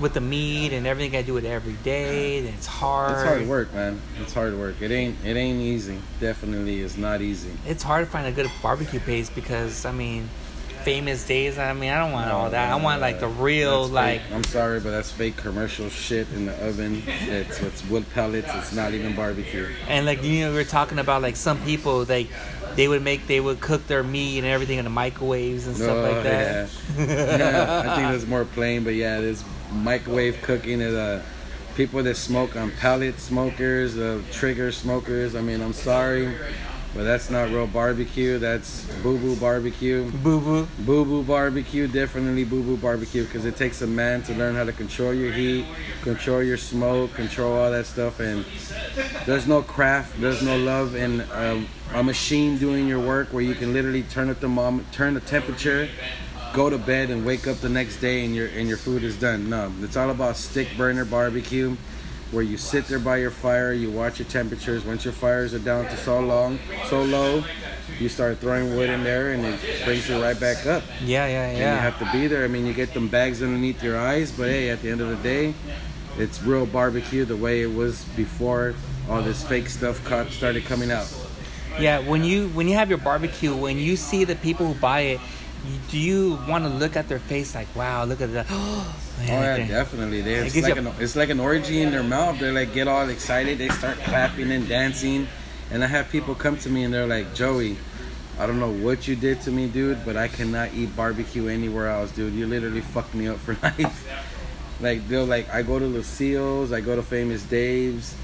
[SPEAKER 1] with the meat and everything, I do it every day. And it's hard.
[SPEAKER 2] It's hard work, man. It's hard work. It ain't it ain't easy. Definitely is not easy.
[SPEAKER 1] It's hard to find a good barbecue place because I mean, Famous Dave's. I mean, I don't want all that. I want like the real, like
[SPEAKER 2] fake. I'm sorry, but that's fake commercial shit in the oven. It's it's wood pellets. It's not even barbecue.
[SPEAKER 1] and like you know, we are talking about like some people like they would make they would cook their meat and everything in the microwaves and stuff
[SPEAKER 2] Oh,
[SPEAKER 1] like that.
[SPEAKER 2] Yeah. [LAUGHS] yeah, I think that's more plain, but yeah, this microwave cooking is uh, people that smoke on pellet smokers, uh, Traeger smokers. I mean, I'm sorry, but that's not real barbecue. That's boo boo barbecue.
[SPEAKER 1] Boo boo.
[SPEAKER 2] Boo boo barbecue, definitely boo boo barbecue, because it takes a man to learn how to control your heat, control your smoke, control all that stuff. And there's no craft, there's no love in um, a machine doing your work where you can literally turn the thermom- turn the temperature, go to bed, and wake up the next day and your and your food is done. No, it's all about stick burner barbecue. Where you sit there by your fire, you watch your temperatures. Once your fires are down to so long, so low, you start throwing wood in there, and it brings it right back up.
[SPEAKER 1] Yeah, yeah, yeah.
[SPEAKER 2] And you have to be there. I mean, you get them bags underneath your eyes, but hey, at the end of the day, it's real barbecue the way it was before all this fake stuff started coming out.
[SPEAKER 1] Yeah, when you when you have your barbecue, when you see the people who buy it, do you want to look at their face like, wow, look at that? [GASPS]
[SPEAKER 2] Oh yeah, definitely. They,
[SPEAKER 1] It
[SPEAKER 2] it's like an it's like an orgy in their mouth. They like get all excited. They start clapping and dancing, and I have people come to me and they're like, Joey, I don't know what you did to me, dude, but I cannot eat barbecue anywhere else, dude. You literally fucked me up for [LAUGHS] life. like they'll like I go to Lucille's, I go to Famous Dave's,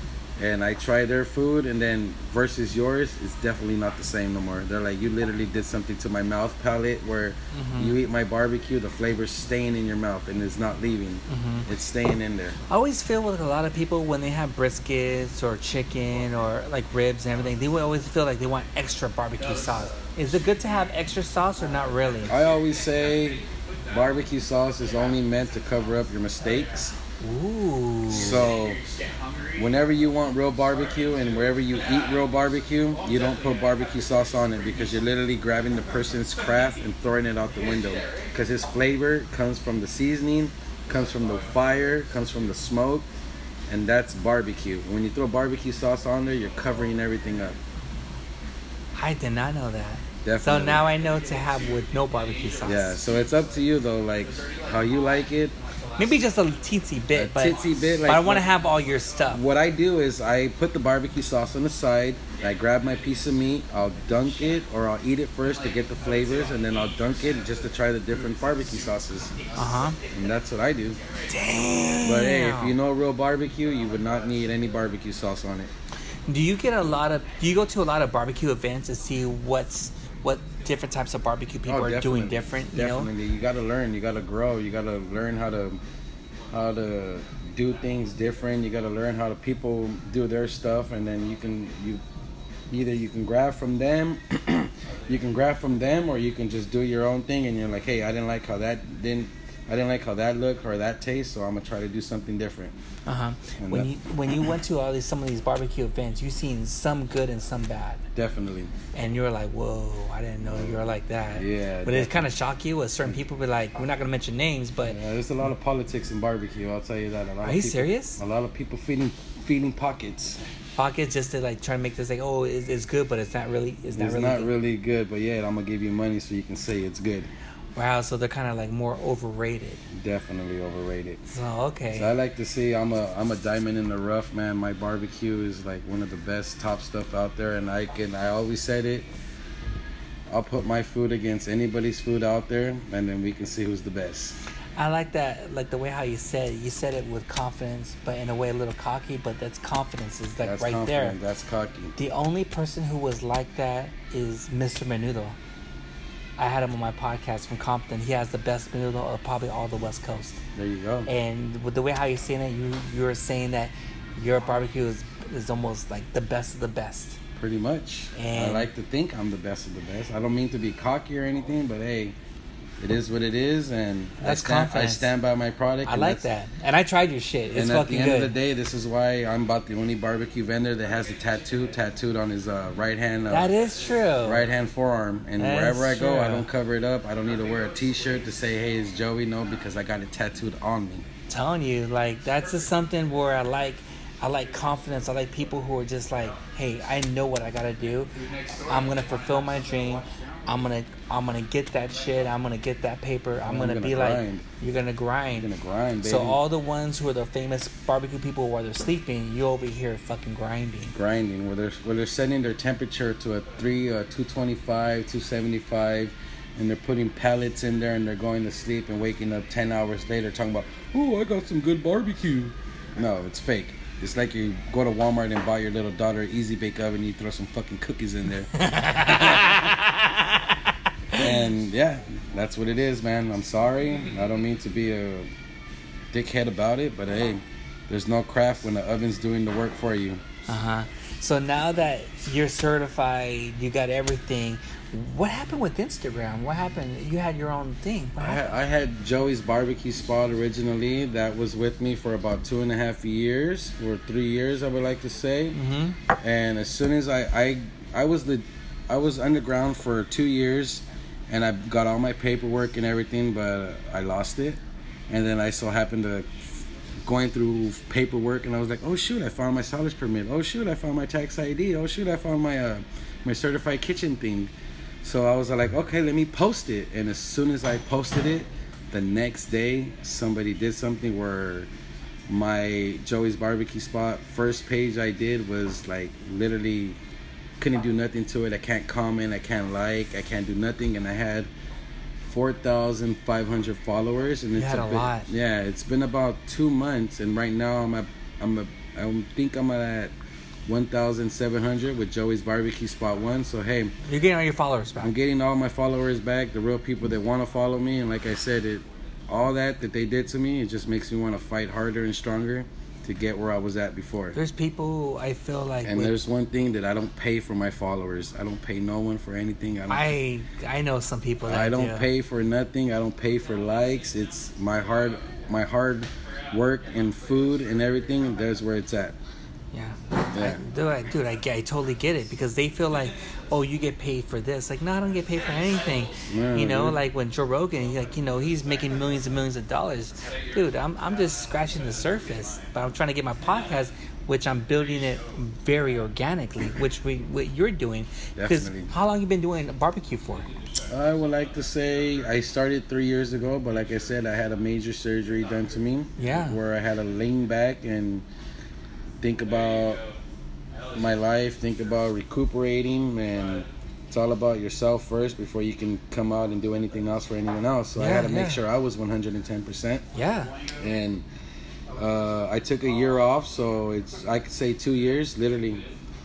[SPEAKER 2] and I try their food, and then versus yours, it's definitely not the same no more. They're like, you literally did something to my mouth palate where mm-hmm. you eat my barbecue, the flavor's staying in your mouth and it's not leaving. Mm-hmm. It's staying in there.
[SPEAKER 1] I always feel with a lot of people when they have briskets or chicken or like ribs and everything, they will always feel like they want extra barbecue sauce. Is it good to have extra sauce or not really?
[SPEAKER 2] I always say barbecue sauce is only meant to cover up your mistakes.
[SPEAKER 1] Ooh.
[SPEAKER 2] So, whenever you want real barbecue and wherever you eat real barbecue, you don't put barbecue sauce on it because you're literally grabbing the person's craft and throwing it out the window. Because his flavor comes from the seasoning, comes from the fire, comes from the smoke, and that's barbecue. When you throw barbecue sauce on there, you're covering everything up.
[SPEAKER 1] I did not know that.
[SPEAKER 2] Definitely.
[SPEAKER 1] So now I know to have with no barbecue sauce.
[SPEAKER 2] Yeah, so it's up to you though, like how you like it.
[SPEAKER 1] Maybe just a teensy bit,
[SPEAKER 2] A
[SPEAKER 1] but,
[SPEAKER 2] teensy bit,
[SPEAKER 1] but
[SPEAKER 2] like
[SPEAKER 1] I want to have all your stuff.
[SPEAKER 2] What I do is I put the barbecue sauce on the side. I grab my piece of meat. I'll dunk it, or I'll eat it first to get the flavors, and then I'll dunk it just to try the different barbecue sauces.
[SPEAKER 1] Uh huh.
[SPEAKER 2] And that's what I do.
[SPEAKER 1] Damn.
[SPEAKER 2] But hey, if you know real barbecue, you would not need any barbecue sauce on it.
[SPEAKER 1] Do you get a lot of? Do you go to a lot of barbecue events to see what's what different types of barbecue people oh, are doing different? You know.
[SPEAKER 2] Oh, Definitely, you got to learn. You got to grow. You got to learn how to how to do things different. You got to learn how to people do their stuff, and then you can you either you can grab from them, [CLEARS THROAT] you can grab from them, or you can just do your own thing. And you're like, hey, I didn't like how that didn't. I didn't like how that looked or that taste, so I'm gonna try to do something different.
[SPEAKER 1] Uh huh. When
[SPEAKER 2] that-
[SPEAKER 1] you when you went to all these some of these barbecue events, you seen some good and some bad,
[SPEAKER 2] Definitely.
[SPEAKER 1] and you were like, "Whoa, I didn't know you were like that."
[SPEAKER 2] Yeah,
[SPEAKER 1] But it kind of shocked you. With certain people be like, "We're not gonna mention names, but
[SPEAKER 2] Yeah, there's a lot of politics in barbecue. I'll tell you that. A lot
[SPEAKER 1] Are
[SPEAKER 2] of
[SPEAKER 1] you
[SPEAKER 2] people,
[SPEAKER 1] serious?
[SPEAKER 2] A lot of people feeding feeding pockets.
[SPEAKER 1] pockets just to like try to make this like, oh, it's, it's good, but it's not really. It's not
[SPEAKER 2] it's
[SPEAKER 1] really.
[SPEAKER 2] not
[SPEAKER 1] good.
[SPEAKER 2] really good, but yeah, I'm gonna give you money so you can say it's good.
[SPEAKER 1] Wow, so they're kind of like more overrated.
[SPEAKER 2] Definitely overrated.
[SPEAKER 1] So okay.
[SPEAKER 2] So I like to see I'm a I'm a diamond in the rough, man. My barbecue is like one of the best top stuff out there, and I can I always said it. I'll put my food against anybody's food out there, and then we can see who's the best.
[SPEAKER 1] I like that, like the way how you said it. You said it with confidence, but in a way a little cocky. But that's confidence is like
[SPEAKER 2] That's
[SPEAKER 1] right there.
[SPEAKER 2] That's cocky.
[SPEAKER 1] The only person who was like that is Mr. Menudo. I had him on my podcast from Compton. He has the best menudo of probably all the West Coast.
[SPEAKER 2] There you go.
[SPEAKER 1] And with the way how you're saying it, you you're saying that your barbecue is is almost like the best of the best.
[SPEAKER 2] Pretty much.
[SPEAKER 1] And I
[SPEAKER 2] like to think I'm the best of the best. I don't mean to be cocky or anything, but hey, it is what it is, and
[SPEAKER 1] That's
[SPEAKER 2] I, stand, I stand by my product.
[SPEAKER 1] I like that, and I tried your shit. It's
[SPEAKER 2] and at the end
[SPEAKER 1] good.
[SPEAKER 2] of the day, this is why I'm about the only barbecue vendor that has a tattoo tattooed on his uh, right hand. Uh,
[SPEAKER 1] that is true.
[SPEAKER 2] right hand forearm and
[SPEAKER 1] That
[SPEAKER 2] wherever I go I don't cover it up I don't need to wear a t-shirt to say hey it's Joey no because I got it tattooed on me
[SPEAKER 1] telling you, like that's just something where I like. I like confidence. I like people who are just like, "Hey, I know what I gotta do. I'm gonna fulfill my dream. I'm gonna, I'm gonna get that shit. I'm gonna get that paper. I'm,
[SPEAKER 2] I'm
[SPEAKER 1] gonna,
[SPEAKER 2] gonna
[SPEAKER 1] be
[SPEAKER 2] grind.
[SPEAKER 1] like, you're gonna grind.
[SPEAKER 2] I'm gonna grind baby
[SPEAKER 1] So all the ones who are the famous barbecue people while they're sleeping, you over here fucking grinding.
[SPEAKER 2] grinding where they're where they're setting their temperature to a 3 uh, 225 275 and they're putting pellets in there and they're going to sleep and waking up 10 hours later talking about oh I got some good barbecue no it's fake it's like you go to Walmart and buy your little daughter an easy bake oven you throw some fucking cookies in there [LAUGHS] [LAUGHS] and yeah, that's what it is, man. I'm sorry. I don't mean to be a dickhead about it, but hey, there's no craft when the oven's doing the work for you.
[SPEAKER 1] Uh huh. So now that you're certified, you got everything. What happened with Instagram? What happened? You had your own thing.
[SPEAKER 2] I had, I had Joey's barbecue spot originally. That was with me for about two and a half years, or three years, I would like to say.
[SPEAKER 1] Mm-hmm.
[SPEAKER 2] And as soon as I, I, I was the, I was underground for two years, and I got all my paperwork and everything, but I lost it. And then I so happened to going through paperwork, and I was like, oh shoot, I found my college permit. Oh shoot, I found my tax ID. Oh shoot, I found my uh, my certified kitchen thing. So I was like, okay, let me post it. And as soon as I posted it, the next day somebody did something where my Joey's barbecue spot first page I did was like literally couldn't do nothing to it. I can't comment, I can't like, I can't do nothing, and I had four thousand five hundred followers, and
[SPEAKER 1] You
[SPEAKER 2] it's
[SPEAKER 1] a
[SPEAKER 2] bit-
[SPEAKER 1] lot.
[SPEAKER 2] Yeah, it's been about two months, and right now I'm at I'm a, I think I'm at one thousand seven hundred with Joey's barbecue spot one. So hey,
[SPEAKER 1] You're getting all your followers back.
[SPEAKER 2] I'm getting all my followers back, the real people that want to follow me, and like I said, it all that that they did to me, it just makes me want to fight harder and stronger to get where I was at before.
[SPEAKER 1] There's people who I feel like
[SPEAKER 2] And
[SPEAKER 1] with-
[SPEAKER 2] there's one thing that I don't pay for my followers. I don't pay no one for anything. I don't.
[SPEAKER 1] I I know some people that
[SPEAKER 2] I don't
[SPEAKER 1] do.
[SPEAKER 2] pay for nothing. I don't pay for likes. It's my hard, my hard work and food and everything. There's where it's at.
[SPEAKER 1] Yeah.
[SPEAKER 2] Yeah.
[SPEAKER 1] I, dude, I, dude I, I totally get it because they feel like, oh, you get paid for this. Like, no, I don't get paid for anything.
[SPEAKER 2] Yeah,
[SPEAKER 1] you know, like when Joe Rogan, like, you know, he's making millions and millions of dollars. Dude, I'm, I'm just scratching the surface, but I'm trying to get my podcast, which I'm building it very organically, which we, what you're doing. Because how long you been doing barbecue for?
[SPEAKER 2] I would like to say I started three years ago, but like I said, I had a major surgery done to me.
[SPEAKER 1] Yeah.
[SPEAKER 2] Where I had a lean back and think about my life, think about recuperating, and it's all about yourself first before you can come out and do anything else for anyone else. So I had to make sure I was 110%.
[SPEAKER 1] Yeah.
[SPEAKER 2] and uh, I took a year off, so it's I could say two years, literally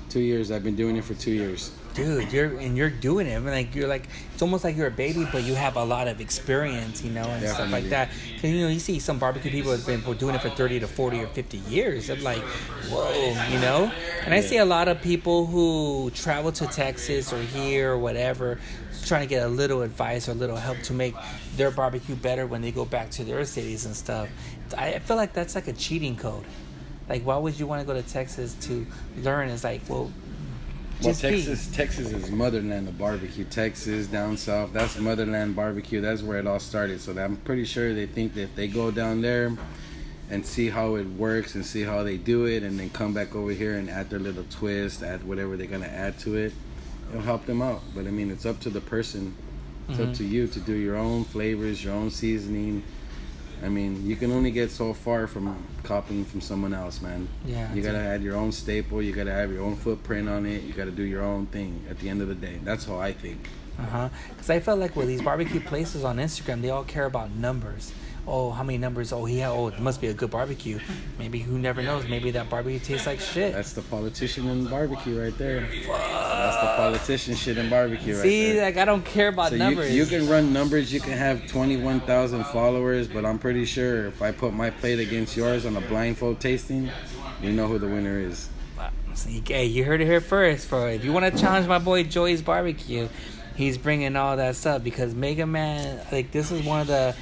[SPEAKER 2] two years. I've been doing it for two years.
[SPEAKER 1] Dude you're and you're doing it I mean, like you're like it's almost like you're a baby but you have a lot of experience you know and stuff like that. Cause you know you see some barbecue people have been doing it for 30 to 40 or 50 years. I'm like whoa you know? And i see a lot of people who travel to texas or here or whatever trying to get a little advice or a little help to make their barbecue better when they go back to their cities and stuff. I I feel like that's like a cheating code. Like why would you want to go to texas to learn? It's like well
[SPEAKER 2] Well,
[SPEAKER 1] just be.
[SPEAKER 2] Texas, Texas is motherland of barbecue. Texas down south, that's motherland barbecue. That's where it all started. So I'm pretty sure they think that if they go down there and see how it works and see how they do it, and then come back over here and add their little twist, add whatever they're gonna add to it, it'll help them out. But I mean, it's up to the person. It's
[SPEAKER 1] Mm-hmm.
[SPEAKER 2] up to you to do your own flavors, your own seasoning. I mean, you can only get so far from copying from someone else, man.
[SPEAKER 1] Yeah,
[SPEAKER 2] You gotta add your own staple. You gotta have your own footprint on it. You gotta do your own thing. At the end of the day, that's how I think.
[SPEAKER 1] Uh huh. Because I felt like with these barbecue places on Instagram, they all care about numbers. oh, how many numbers? Oh, he had, oh, it must be a good barbecue. Maybe who never knows? Maybe that barbecue tastes like shit.
[SPEAKER 2] That's the politician in barbecue right there. That's the politician shit in barbecue right
[SPEAKER 1] See,
[SPEAKER 2] there.
[SPEAKER 1] like I don't care about
[SPEAKER 2] So you,
[SPEAKER 1] numbers.
[SPEAKER 2] you can run numbers. You can have twenty one thousand followers, but I'm pretty sure if I put my plate against yours on a blindfold tasting, you know who the winner is.
[SPEAKER 1] Hey, you heard it here first. For if you want to challenge my boy Joey's barbecue, he's bringing all that stuff because Mega Man, like this is one of the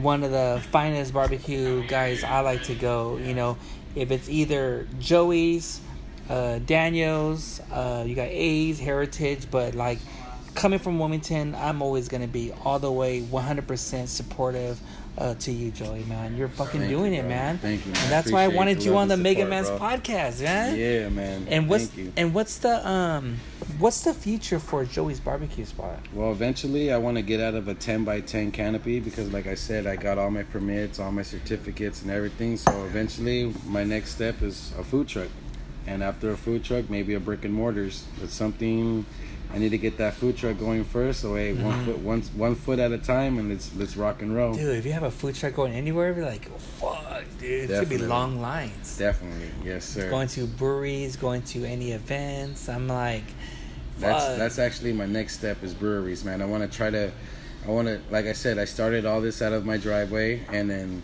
[SPEAKER 1] one of the finest barbecue guys I like to go. You know, if it's either Joey's, uh, Daniel's, uh, you got A's, Heritage, but like coming from Wilmington, I'm always gonna be all the way 100% supportive. Uh, to you, Joey, man, you're fucking
[SPEAKER 2] Thank you,
[SPEAKER 1] doing it, man.
[SPEAKER 2] Thank you, man.
[SPEAKER 1] And that's why I wanted you on the Mega Man's podcast, man.
[SPEAKER 2] Yeah, man.
[SPEAKER 1] And what's
[SPEAKER 2] Thank you.
[SPEAKER 1] and what's the um what's the future for Joey's barbecue spot?
[SPEAKER 2] Well, eventually, I want to get out of a 10 by 10 canopy because, like I said, I got all my permits, all my certificates, and everything. So, eventually, my next step is a food truck. And after a food truck, maybe a brick and mortars. It's something I need to get that food truck going first. So, hey,
[SPEAKER 1] Mm-hmm.
[SPEAKER 2] one foot, one, one foot at a time, and let's let's rock and roll.
[SPEAKER 1] Dude, if you have a food truck going anywhere, be like, oh, fuck, dude, it's gonna be long lines.
[SPEAKER 2] Definitely, yes, sir.
[SPEAKER 1] Going to breweries, going to any events. I'm like, fuck.
[SPEAKER 2] That's that's actually my next step is breweries, man. I want to try to, I want to, like I said, I started all this out of my driveway, and then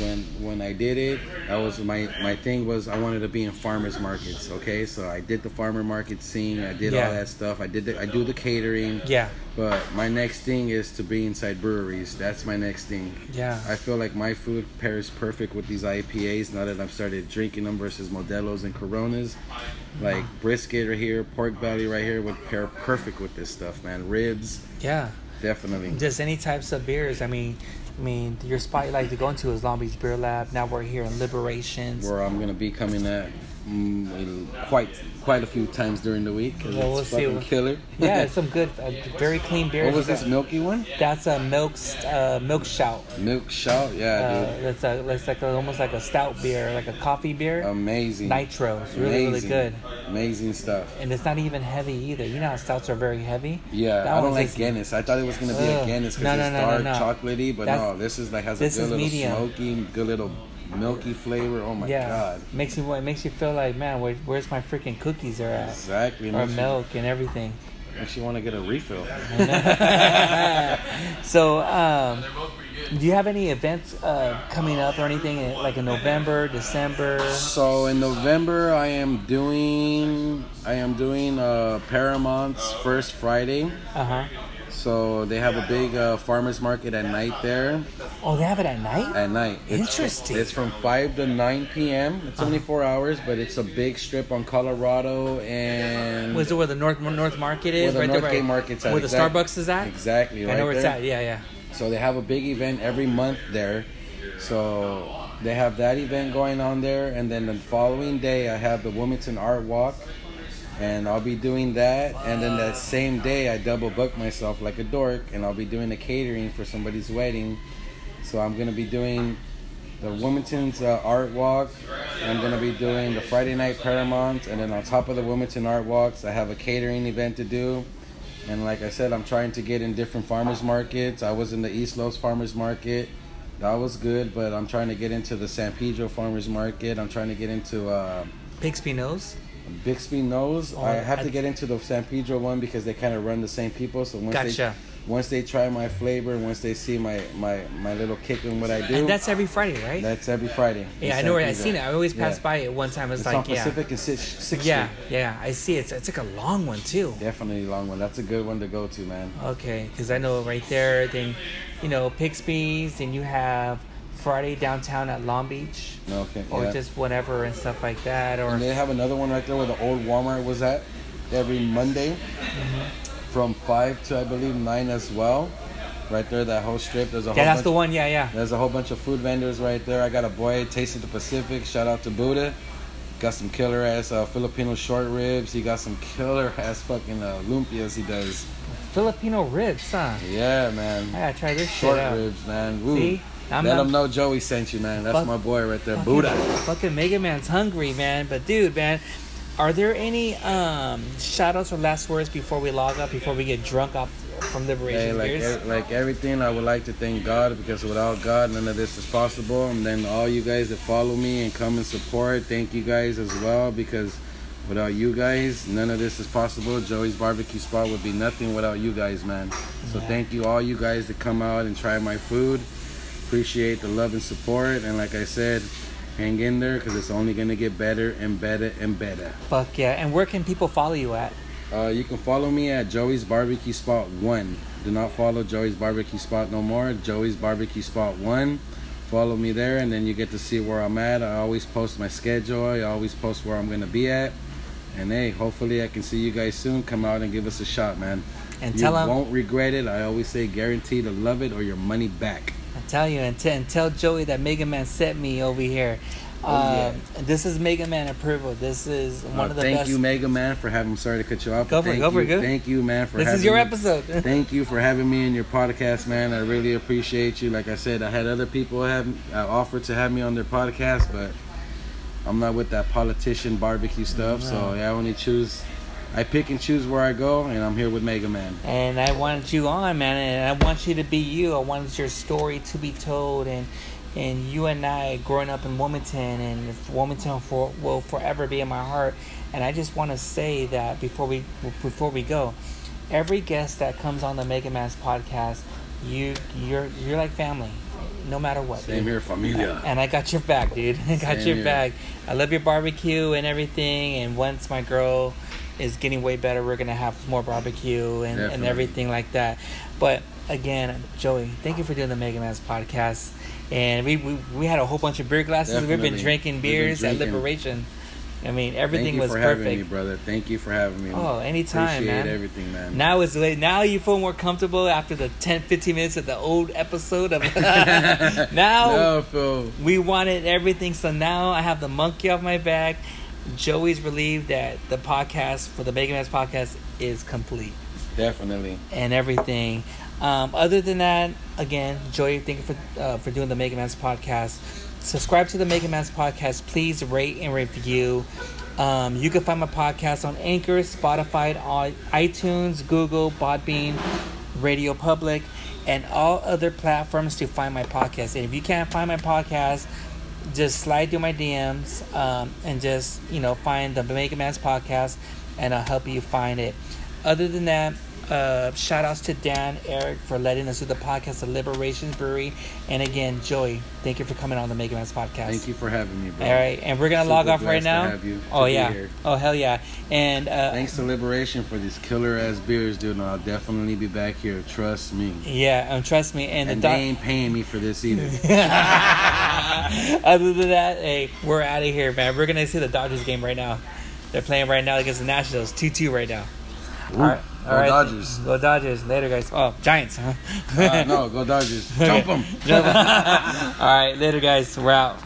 [SPEAKER 2] when when I did it, I was my my thing was I wanted to be in farmers markets. Okay, so I did the farmer market scene. I did
[SPEAKER 1] Yeah.
[SPEAKER 2] all that stuff. I did the, I do the catering.
[SPEAKER 1] yeah,
[SPEAKER 2] But my next thing is to be inside breweries. That's my next thing.
[SPEAKER 1] yeah,
[SPEAKER 2] I feel like my food pairs perfect with these IPAs now that I've started drinking them versus Modelo's and Coronas. Like brisket right here, pork belly right here would pair perfect with this stuff, man. Ribs,
[SPEAKER 1] yeah.
[SPEAKER 2] definitely.
[SPEAKER 1] Just any types of beers. I mean, I mean, your spot you like to go into is Long Beach Beer Lab. Now we're here in Liberations.
[SPEAKER 2] Where I'm gonna be coming at quite quite a few times during the week.
[SPEAKER 1] Well, we'll
[SPEAKER 2] it's
[SPEAKER 1] see
[SPEAKER 2] killer.
[SPEAKER 1] Yeah, it's [LAUGHS] some good, uh, very clean beer.
[SPEAKER 2] what was this milky one?
[SPEAKER 1] That's a milk, uh, milk stout.
[SPEAKER 2] Milk stout, yeah,
[SPEAKER 1] Uh, that's a, that's like a, almost like a stout beer, like a coffee beer.
[SPEAKER 2] Amazing.
[SPEAKER 1] Nitro. It's really, really good.
[SPEAKER 2] Amazing stuff.
[SPEAKER 1] And it's not even heavy either. You know how stouts are very heavy?
[SPEAKER 2] Yeah,
[SPEAKER 1] That
[SPEAKER 2] I don't like Guinness. I thought it was gonna be a. Guinness because
[SPEAKER 1] no,
[SPEAKER 2] it's
[SPEAKER 1] no, no,
[SPEAKER 2] dark,
[SPEAKER 1] no.
[SPEAKER 2] chocolatey, but
[SPEAKER 1] That's-
[SPEAKER 2] no, this is like has
[SPEAKER 1] this
[SPEAKER 2] a good little
[SPEAKER 1] medium.
[SPEAKER 2] smoky, good little milky flavor. Oh my
[SPEAKER 1] yeah.
[SPEAKER 2] god!
[SPEAKER 1] Makes you, it makes you feel like, man, where, where's my freaking cookies are at?
[SPEAKER 2] Exactly.
[SPEAKER 1] Or
[SPEAKER 2] Makes you,
[SPEAKER 1] milk and everything.
[SPEAKER 2] makes you want to get a refill. [LAUGHS] [LAUGHS]
[SPEAKER 1] so, um, do you have any events uh, coming up or anything in- like in November, December?
[SPEAKER 2] So in November, I am doing I am doing uh, Paramount's first Friday.
[SPEAKER 1] Uh huh.
[SPEAKER 2] So they have a big uh, farmers market at night there.
[SPEAKER 1] Oh, they have it at night?
[SPEAKER 2] At night, It's-
[SPEAKER 1] Interesting.
[SPEAKER 2] It's from five to nine p.m. It's only four hours, but it's a big strip on Colorado and
[SPEAKER 1] Was it where the North North Market is?
[SPEAKER 2] Where the
[SPEAKER 1] right
[SPEAKER 2] Northgate
[SPEAKER 1] there, right-
[SPEAKER 2] Market's at,
[SPEAKER 1] Where the
[SPEAKER 2] exact-
[SPEAKER 1] Starbucks is at?
[SPEAKER 2] exactly.
[SPEAKER 1] I
[SPEAKER 2] right
[SPEAKER 1] know where it's
[SPEAKER 2] there.
[SPEAKER 1] at. Yeah, yeah.
[SPEAKER 2] So they have a big event every month there. So they have that event going on there, and then the following day I have the Wilmington Art Walk, and I'll be doing that. And then that same day I double book myself like a dork, and I'll be doing the catering for somebody's wedding. So I'm gonna be doing the Wilmington's uh, Art Walk. I'm gonna be doing the Friday Night Paramount, and then on top of the Wilmington Art Walks, I have a catering event to do. And like I said, I'm trying to get in different farmers markets. I was in the East Los Farmers Market. That was good, but I'm trying to get into the San Pedro Farmers Market. I'm trying to get into uh,
[SPEAKER 1] Bixby Knolls.
[SPEAKER 2] Bixby Knolls.
[SPEAKER 1] Oh,
[SPEAKER 2] I have to get into the San Pedro one because they kind of run the same people. So once
[SPEAKER 1] Gotcha.
[SPEAKER 2] they once they try my flavor, once they see my my my little kick in what I do,
[SPEAKER 1] And that's every Friday, right?
[SPEAKER 2] that's every Friday.
[SPEAKER 1] yeah, I know where I
[SPEAKER 2] Pedro.
[SPEAKER 1] seen it. I always pass
[SPEAKER 2] Yeah.
[SPEAKER 1] by it one time. It's,
[SPEAKER 2] It's
[SPEAKER 1] like,
[SPEAKER 2] on
[SPEAKER 1] yeah,
[SPEAKER 2] Pacific and Sixth Sixth
[SPEAKER 1] yeah,
[SPEAKER 2] Street.
[SPEAKER 1] yeah. I see it. It's, it's like a long one too.
[SPEAKER 2] Definitely a long one. That's a good one to go to, man.
[SPEAKER 1] Okay, because I know right there. Then, you know, Bixby's. Then you have Friday downtown at Long Beach,
[SPEAKER 2] Okay.
[SPEAKER 1] or
[SPEAKER 2] yeah.
[SPEAKER 1] just whatever and stuff like that. Or
[SPEAKER 2] And they have another one right there where the old Walmart was at every Monday
[SPEAKER 1] Mm-hmm.
[SPEAKER 2] from 5 to, I believe, 9 as well. Right there, that whole strip. There's a whole
[SPEAKER 1] yeah, that's
[SPEAKER 2] bunch
[SPEAKER 1] the one. Yeah, yeah.
[SPEAKER 2] There's a whole bunch of food vendors right there. I got a boy tasting the Pacific. Shout out to Buddha. Got some killer ass uh, Filipino short ribs. He got some killer [LAUGHS] ass fucking uh, lumpias. He does.
[SPEAKER 1] Filipino ribs, huh?
[SPEAKER 2] Yeah, man.
[SPEAKER 1] I gotta try this
[SPEAKER 2] Short
[SPEAKER 1] shit out.
[SPEAKER 2] ribs, man. Woo.
[SPEAKER 1] See? I'm
[SPEAKER 2] Let
[SPEAKER 1] not-
[SPEAKER 2] him know Joey sent you, man. That's
[SPEAKER 1] Fuck-
[SPEAKER 2] my boy right there,
[SPEAKER 1] Fucking-
[SPEAKER 2] Buddha.
[SPEAKER 1] Fucking Mega Man's hungry, man. But dude, man, are there any um, shout outs or last words before we log up, before we get drunk off from Liberation
[SPEAKER 2] Hey, like, e- like everything, I would like to thank God because without God, none of this is possible. And then all you guys that follow me and come and support, thank you guys as well because without you guys, none of this is possible. Joey's Barbecue Spot would be nothing without you guys, man. So
[SPEAKER 1] Yeah.
[SPEAKER 2] thank you all you guys that come out and try my food. Appreciate the love and support. And like I said, hang in there because it's only gonna get better and better and better.
[SPEAKER 1] Fuck yeah. And where can people follow you at?
[SPEAKER 2] Uh, you can follow me at Joey's Barbecue Spot One. Do not follow Joey's Barbecue Spot no more. Joey's Barbecue Spot One. Follow me there, and then you get to see where I'm at. I always post my schedule. I always post where I'm gonna be at. And hey, hopefully I can see you guys soon. Come out and give us a shot, man.
[SPEAKER 1] And
[SPEAKER 2] you
[SPEAKER 1] tell 'em-
[SPEAKER 2] won't regret it. I always say guarantee to love it or your money back.
[SPEAKER 1] Tell you, and, t- and tell Joey that Mega Man sent me over here.
[SPEAKER 2] Oh,
[SPEAKER 1] Um, This is Mega Man approval. This is one
[SPEAKER 2] Uh,
[SPEAKER 1] of the
[SPEAKER 2] thank
[SPEAKER 1] best.
[SPEAKER 2] you, Mega Man, for having. Sorry to cut you off.
[SPEAKER 1] Go for it,
[SPEAKER 2] thank
[SPEAKER 1] go for
[SPEAKER 2] you,
[SPEAKER 1] it, go.
[SPEAKER 2] Thank you, man, for
[SPEAKER 1] this is your
[SPEAKER 2] me.
[SPEAKER 1] episode. [LAUGHS]
[SPEAKER 2] Thank you for having me in your podcast, man. I really appreciate you. Like I said, I had other people have uh, offered to have me on their podcast, but I'm not with that politician barbecue stuff. So yeah, I only choose. I pick and choose where I go, and I'm here with Mega Man.
[SPEAKER 1] and I wanted you on, man, and I want you to be you. I wanted your story to be told, and and you and I growing up in Wilmington, and Wilmington for, will forever be in my heart. And I just want to say that before we before we go, every guest that comes on the Mega Man's podcast, you you're you're like family, no matter what.
[SPEAKER 2] Same
[SPEAKER 1] dude.
[SPEAKER 2] here, familia.
[SPEAKER 1] And I got your back, dude. [LAUGHS] I got
[SPEAKER 2] Same
[SPEAKER 1] your
[SPEAKER 2] here.
[SPEAKER 1] back. I love your barbecue and everything. And once my girl is getting way better, we're gonna have more barbecue and, and everything like that. But again, Joey, thank you for doing the Mega Man's podcast. And we, we we had a whole bunch of beer glasses. We've been drinking
[SPEAKER 2] We've been
[SPEAKER 1] beers at. Liberation. I mean,
[SPEAKER 2] Thank
[SPEAKER 1] everything
[SPEAKER 2] you
[SPEAKER 1] was
[SPEAKER 2] for having
[SPEAKER 1] perfect.
[SPEAKER 2] me, brother. Thank you for having me.
[SPEAKER 1] Oh, anytime,
[SPEAKER 2] Appreciate
[SPEAKER 1] man.
[SPEAKER 2] everything, man.
[SPEAKER 1] Now it's late. Now you feel more comfortable after the 10, 15 minutes of the old episode of. [LAUGHS] [LAUGHS] now
[SPEAKER 2] no,
[SPEAKER 1] we wanted everything, so now I have the monkey off my back. Joey's relieved that the podcast for the Mega Man's podcast is complete
[SPEAKER 2] Definitely.
[SPEAKER 1] and everything. Um, other than that, again, Joey, thank you for uh, for doing the Mega Man's podcast. Subscribe to the Mega Man's podcast. Please rate and review. Um, you can find my podcast on Anchor, Spotify, on iTunes, Google, Podbean, Radio Public, and all other platforms to find my podcast. And if you can't find my podcast, just slide through my DMs um, and just you know find the Mega Man's podcast, and I'll help you find it. Other than that, uh, shout outs to Dan, Eric for letting us do the podcast of Liberations Brewery, and again, Joey, thank you for coming on the Mega Man's podcast.
[SPEAKER 2] Thank you for having me, bro.
[SPEAKER 1] All right, and we're gonna log off right
[SPEAKER 2] to
[SPEAKER 1] now.
[SPEAKER 2] have you- to
[SPEAKER 1] oh yeah,
[SPEAKER 2] here.
[SPEAKER 1] oh hell yeah, and uh,
[SPEAKER 2] Thanks to Liberation for these killer ass beers, dude. And I'll definitely be back here. Trust me.
[SPEAKER 1] yeah, um, trust me, and,
[SPEAKER 2] And
[SPEAKER 1] the
[SPEAKER 2] they ain't paying me for this either. [LAUGHS]
[SPEAKER 1] Other than that, hey, we're out of here, man. We're gonna see the Dodgers game right now. They're playing right now against the Nationals, two two right now.
[SPEAKER 2] Ooh,
[SPEAKER 1] All right,
[SPEAKER 2] go
[SPEAKER 1] all right.
[SPEAKER 2] Dodgers.
[SPEAKER 1] Go Dodgers. Later, guys. Oh, Giants, huh?
[SPEAKER 2] Uh, no, go Dodgers. [LAUGHS] Jump them.
[SPEAKER 1] all right, later, guys. We're out.